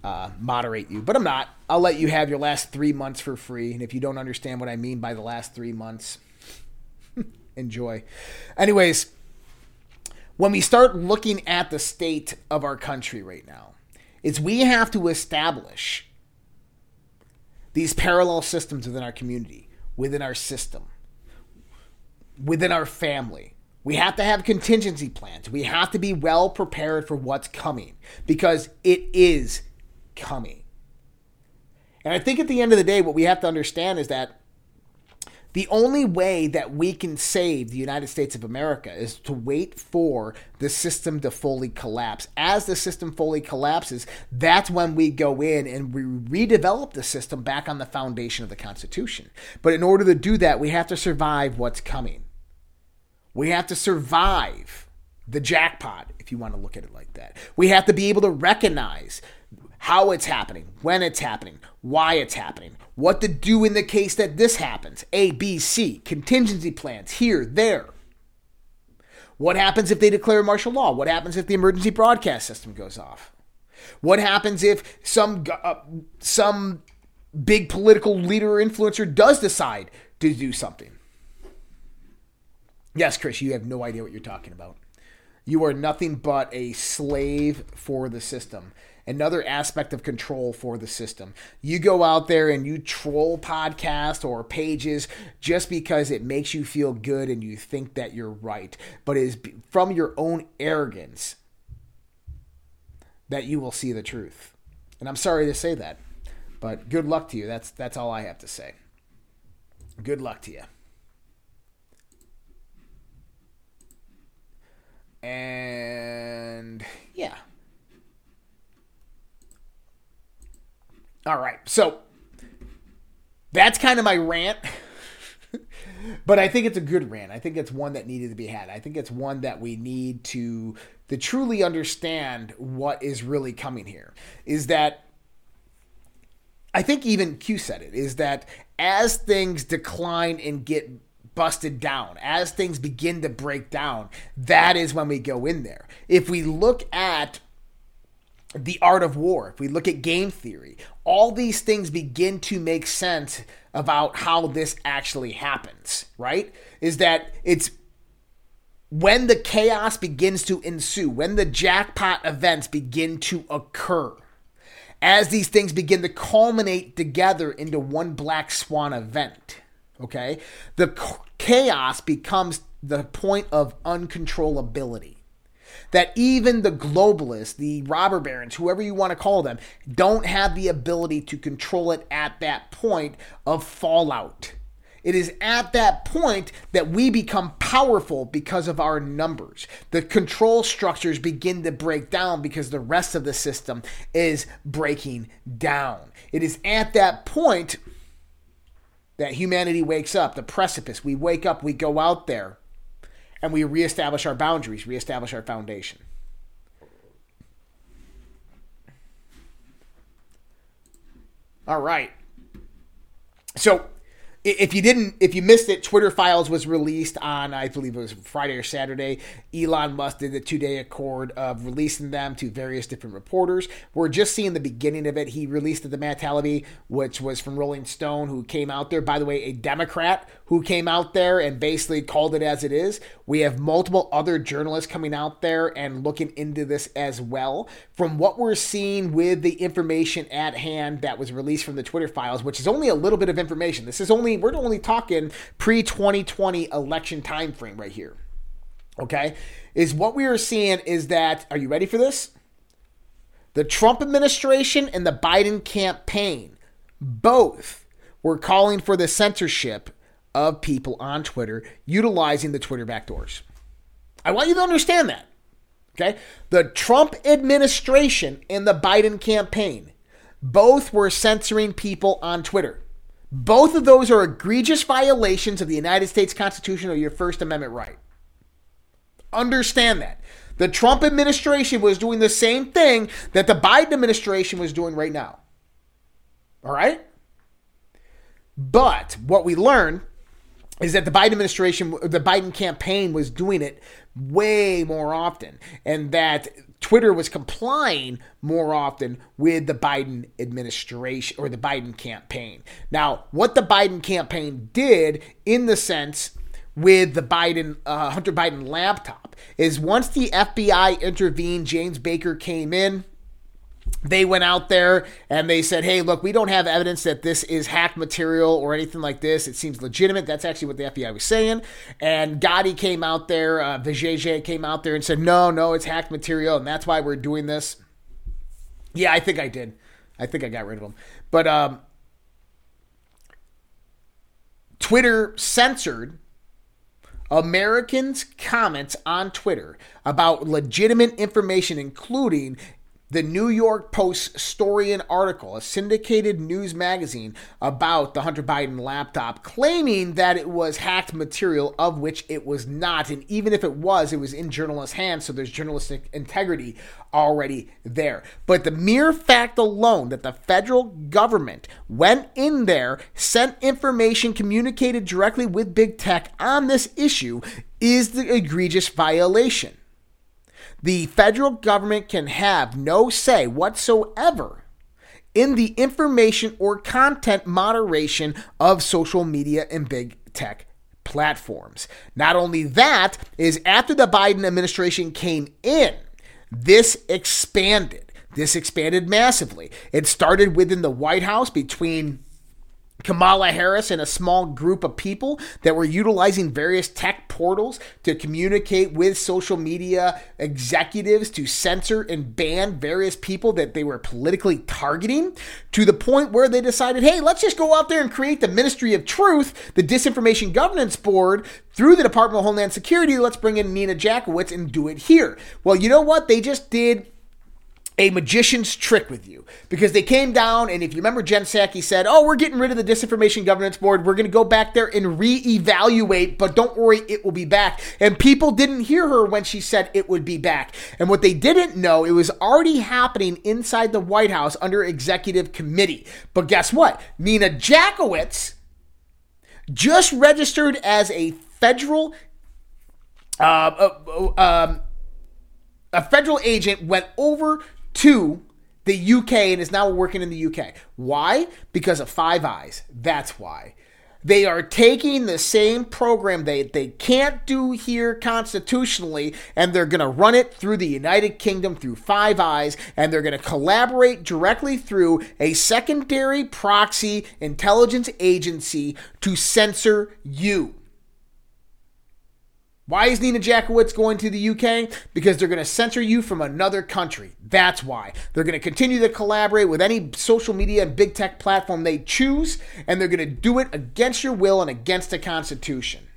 uh, moderate you. But I'm not. I'll let you have your last three months for free, and if you don't understand what I mean by the last three months, enjoy. Anyways, when we start looking at the state of our country right now, is we have to establish these parallel systems within our community within our system, within our family. We have to have contingency plans. We have to be well prepared for what's coming because it is coming. And I think at the end of the day, what we have to understand is that the only way that we can save the United States of America is to wait for the system to fully collapse. As the system fully collapses, that's when we go in and we redevelop the system back on the foundation of the Constitution. But in order to do that, we have to survive what's coming. We have to survive the jackpot, if you want to look at it like that. We have to be able to recognize how it's happening, when it's happening, why it's happening, what to do in the case that this happens. A, B, C, contingency plans here, there. What happens if they declare martial law? What happens if the emergency broadcast system goes off? What happens if some uh, some big political leader or influencer does decide to do something? Yes, Chris, you have no idea what you're talking about. You are nothing but a slave for the system another aspect of control for the system. You go out there and you troll podcasts or pages just because it makes you feel good and you think that you're right, but it is from your own arrogance that you will see the truth. And I'm sorry to say that, but good luck to you. That's that's all I have to say. Good luck to you. And yeah. All right. So that's kind of my rant. but I think it's a good rant. I think it's one that needed to be had. I think it's one that we need to to truly understand what is really coming here. Is that I think even Q said it is that as things decline and get busted down, as things begin to break down, that is when we go in there. If we look at the art of war, if we look at game theory, all these things begin to make sense about how this actually happens, right? Is that it's when the chaos begins to ensue, when the jackpot events begin to occur, as these things begin to culminate together into one black swan event, okay, the chaos becomes the point of uncontrollability that even the globalists, the robber barons, whoever you want to call them, don't have the ability to control it at that point of fallout. It is at that point that we become powerful because of our numbers. The control structures begin to break down because the rest of the system is breaking down. It is at that point that humanity wakes up, the precipice. We wake up, we go out there, and we reestablish our boundaries, reestablish our foundation. All right. So if you didn't if you missed it twitter files was released on i believe it was friday or saturday. Elon musk did the two-day accord of releasing them to various different reporters. We're just seeing the beginning of it. He released it to matt taibbi which was from rolling stone who came out there. By the way a democrat who came out there and basically called it as it is. We have multiple other journalists coming out there and looking into this as well. From what we're seeing with the information at hand that was released from the twitter files which is only a little bit of information this is only we're only talking pre 2020 election time frame right here. Okay? Is what we are seeing is that are you ready for this? The Trump administration and the Biden campaign both were calling for the censorship of people on Twitter utilizing the Twitter backdoors. I want you to understand that. Okay? The Trump administration and the Biden campaign both were censoring people on Twitter. Both of those are egregious violations of the United States Constitution or your First Amendment right. Understand that. The Trump administration was doing the same thing that the Biden administration was doing right now. All right? But what we learned is that the Biden administration, the Biden campaign was doing it way more often, and that Twitter was complying more often with the Biden administration or the Biden campaign. Now, what the Biden campaign did in the sense with the Biden uh, Hunter Biden laptop is once the FBI intervened, James Baker came in they went out there and they said, hey, look, we don't have evidence that this is hacked material or anything like this. It seems legitimate. That's actually what the FBI was saying. And Gadde came out there, uh, Vijay came out there and said, no, no, it's hacked material, and that's why we're doing this. Yeah, I think I did. I think I got rid of them. But um, Twitter censored Americans' comments on Twitter about legitimate information, including the New York Post story and article, a syndicated news magazine about the Hunter Biden laptop, claiming that it was hacked material, of which it was not. And even if it was, it was in journalists' hands, so there's journalistic integrity already there. But the mere fact alone that the federal government went in there, sent information, communicated directly with big tech on this issue is the egregious violation. The federal government can have no say whatsoever in the information or content moderation of social media and big tech platforms. Not only that, is after the Biden administration came in, this expanded. This expanded massively. It started within the White House between Kamala Harris and a small group of people that were utilizing various tech portals to communicate with social media executives to censor and ban various people that they were politically targeting to the point where they decided, hey, let's just go out there and create the Ministry of Truth, the Disinformation Governance Board, through the Department of Homeland Security. Let's bring in Nina Jankowicz and do it here. Well, you know what? They just did a magician's trick with you because they came down and if you remember Jen Psaki said, "Oh, we're getting rid of the disinformation governance board. We're going to go back there and reevaluate, but don't worry, it will be back." And people didn't hear her when she said it would be back. And what they didn't know, it was already happening inside the White House under executive committee. But guess what? Nina Jankowicz just registered as a federal uh, uh, um, a federal agent went over to the UK and is now working in the UK. Why? Because of Five Eyes. That's why. They are taking the same program they, they can't do here constitutionally, and they're going to run it through the United Kingdom through Five Eyes, and they're going to collaborate directly through a secondary proxy intelligence agency to censor you. Why is Nina Jankowicz going to the UK? Because they're going to censor you from another country. That's why. They're going to continue to collaborate with any social media and big tech platform they choose, and they're going to do it against your will and against the Constitution.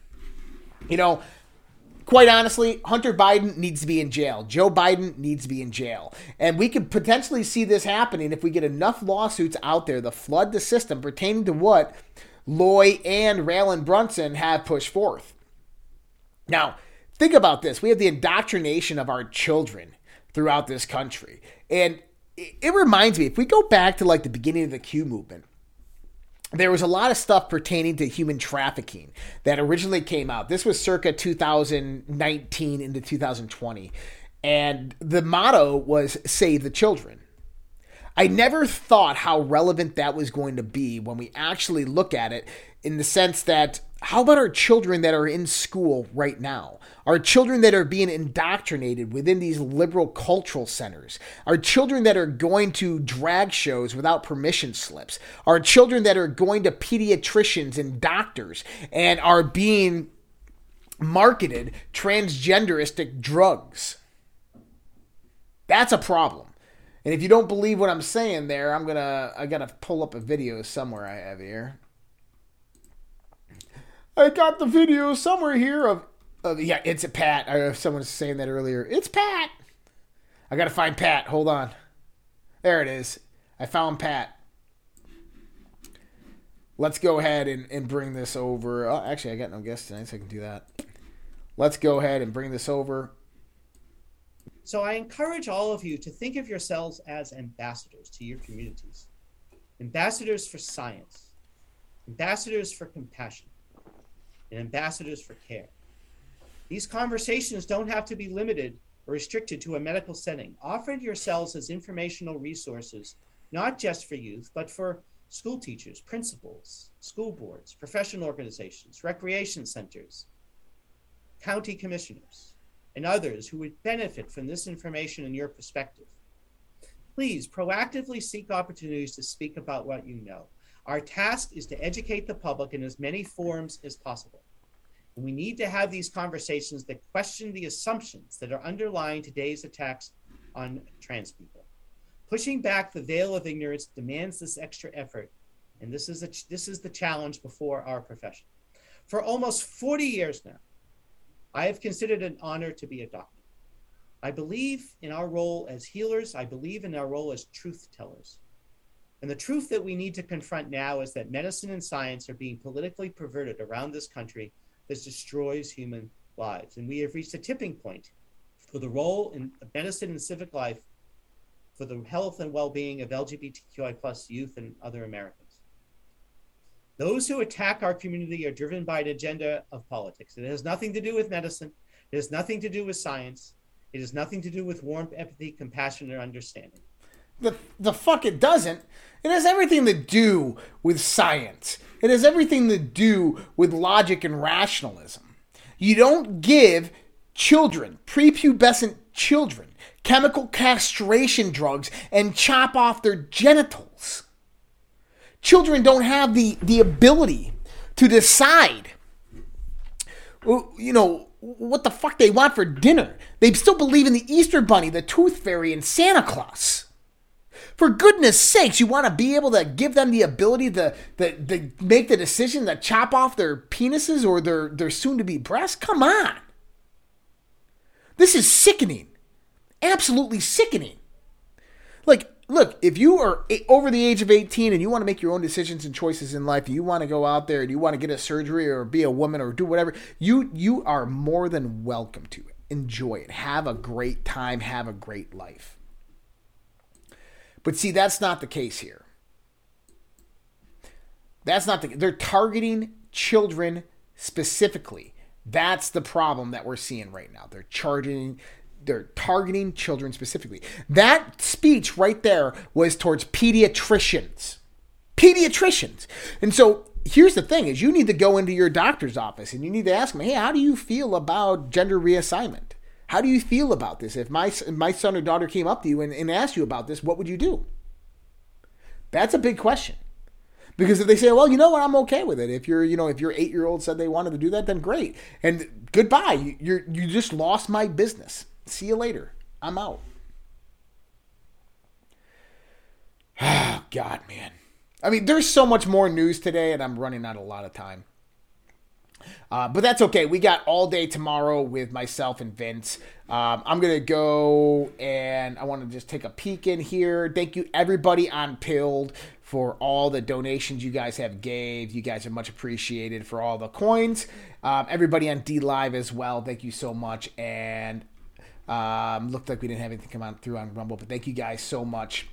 You know, quite honestly, Hunter Biden needs to be in jail. Joe Biden needs to be in jail. And we could potentially see this happening if we get enough lawsuits out there to flood the system pertaining to what Loy and Raland Brunson have pushed forth. Now, think about this. We have the indoctrination of our children throughout this country. And it, reminds me if we go back to like the beginning of the Q movement, there was a lot of stuff pertaining to human trafficking that originally came out. This was circa 2019 into 2020. And the motto was save the children. I never thought how relevant that was going to be when we actually look at it in the sense that how about our children that are in school right now? Our children that are being indoctrinated within these liberal cultural centers? Our children that are going to drag shows without permission slips? Our children that are going to pediatricians and doctors and are being marketed transgenderistic drugs? That's a problem. And if you don't believe what I'm saying there, I'm gonna I gotta pull up a video somewhere I have here. I got the video somewhere here of, of yeah, it's a Pat. I someone was saying that earlier. It's Pat. I gotta find Pat. Hold on. There it is. I found Pat. Let's go ahead and, and bring this over. Oh, actually, I got no guests tonight, so I can do that. Let's go ahead and bring this over. So I encourage all of you to think of yourselves as ambassadors to your communities, ambassadors for science, ambassadors for compassion, and ambassadors for care. These conversations don't have to be limited or restricted to a medical setting. Offer yourselves as informational resources, not just for youth, but for school teachers, principals, school boards, professional organizations, recreation centers, county commissioners and others who would benefit from this information and your perspective. Please proactively seek opportunities to speak about what you know. Our task is to educate the public in as many forms as possible. And we need to have these conversations that question the assumptions that are underlying today's attacks on trans people. Pushing back the veil of ignorance demands this extra effort, and this is, a, this is the challenge before our profession. For almost 40 years now, I have considered it an honor to be a doctor. I believe in our role as healers. I believe in our role as truth tellers. And the truth that we need to confront now is that medicine and science are being politically perverted around this country that destroys human lives. And we have reached a tipping point for the role in medicine and civic life for the health and well-being of LGBTQI plus youth and other Americans. Those who attack our community are driven by an agenda of politics. It has nothing to do with medicine. It has nothing to do with science. It has nothing to do with warmth, empathy, compassion, or understanding. The, the fuck it doesn't. It has everything to do with science. It has everything to do with logic and rationalism. You don't give children, prepubescent children, chemical castration drugs and chop off their genitals children don't have the, the ability to decide, you know, what the fuck they want for dinner. They still believe in the Easter Bunny, the Tooth Fairy, and Santa Claus. For goodness sakes, you want to be able to give them the ability to, to, to make the decision to chop off their penises or their, their soon to be breasts? Come on. This is sickening. Absolutely sickening. Like, look, if you are over the age of 18 and you want to make your own decisions and choices in life, you want to go out there and you want to get a surgery or be a woman or do whatever, you you are more than welcome to. Enjoy it. Have a great time, have a great life. But see, that's not the case here. That's not the they're targeting children specifically. That's the problem that we're seeing right now. They're charging they're targeting children specifically. That speech right there was towards pediatricians. Pediatricians. And so here's the thing is you need to go into your doctor's office and you need to ask them, "Hey, how do you feel about gender reassignment? How do you feel about this? If my my son or daughter came up to you and, and asked you about this, what would you do?" That's a big question. Because if they say, well, you know what, I'm okay with it. If you're, you know, if your eight year old said they wanted to do that, then great. And goodbye. You're you just lost my business. See you later. I'm out. Oh, God, man. I mean, there's so much more news today, and I'm running out a lot of time. Uh, but that's okay. We got all day tomorrow with myself and Vince. Um, I'm gonna go and I want to just take a peek in here. Thank you everybody on Pilled for all the donations you guys have gave. You guys are much appreciated for all the coins. Um, everybody on DLive as well. Thank you so much. And Um, looked like we didn't have anything come on through on Rumble, but thank you guys so much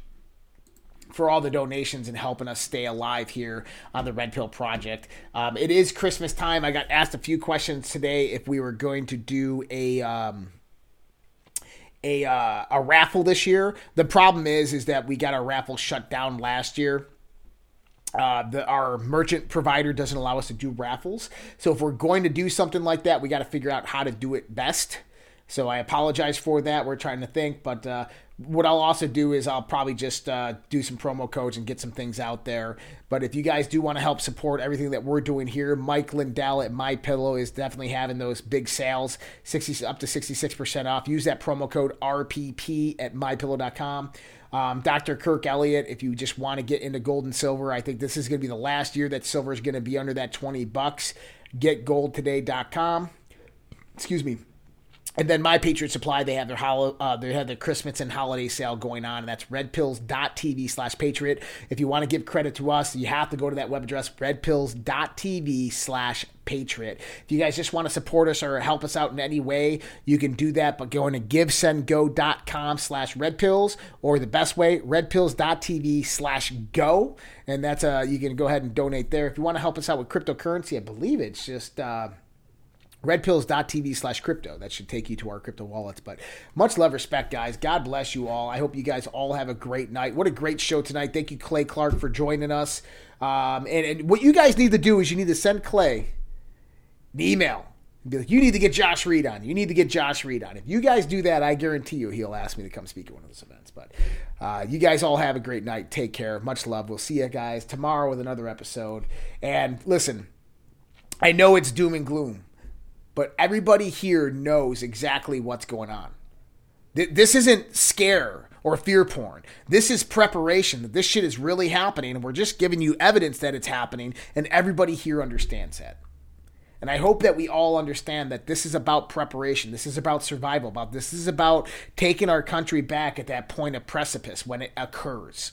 for all the donations and helping us stay alive here on the Red Pill Project. Um, it is Christmas time. I got asked a few questions today if we were going to do a. Um, a, uh, a raffle this year. The problem is is that we got our raffle shut down last year. Uh, the, our merchant provider doesn't allow us to do raffles. So if we're going to do something like that, we got to figure out how to do it best. So I apologize for that. We're trying to think, but uh, what I'll also do is I'll probably just uh, do some promo codes and get some things out there. But if you guys do want to help support everything that we're doing here, Mike Lindell at My Pillow is definitely having those big sales, sixty up to sixty six percent off. Use that promo code RPP at mypillow.com. Um, Dr. Kirk Elliott, if you just want to get into gold and silver, I think this is going to be the last year that silver is going to be under that twenty bucks. GetGoldToday.com. Excuse me. And then My Patriot Supply, they have their hol- uh, they have their Christmas and holiday sale going on, and that's redpills.tv slash patriot. If you want to give credit to us, you have to go to that web address, redpills.tv slash patriot. If you guys just want to support us or help us out in any way, you can do that by going to givesendgo.com slash redpills, or the best way, redpills.tv slash go. And that's uh you can go ahead and donate there. If you want to help us out with cryptocurrency, I believe it's just uh redpills.tv slash crypto. That should take you to our crypto wallets. But much love respect guys. God bless you all. I hope you guys all have a great night. What a great show tonight. Thank you clay clark for joining us. Um, and, and what you guys need to do is you need to send clay an email be like you need to get josh reed on. You need to get josh reed on. If you guys do that i guarantee you he'll ask me to come speak at one of those events. But uh, you guys all have a great night. Take care. Much love. We'll see you guys tomorrow with another episode. And listen i know it's doom and gloom but everybody here knows exactly what's going on. This isn't scare or fear porn. This is preparation that this shit is really happening, and we're just giving you evidence that it's happening, and everybody here understands that. And I hope that we all understand that this is about preparation. This is about survival. About this is about taking our country back at that point of precipice when it occurs.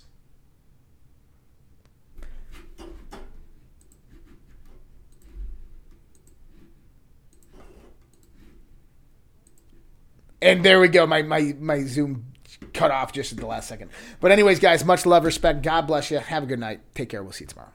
And there we go. My my my Zoom cut off just at the last second. But anyways, guys, much love, respect. God bless you. Have a good night. Take care. We'll see you tomorrow.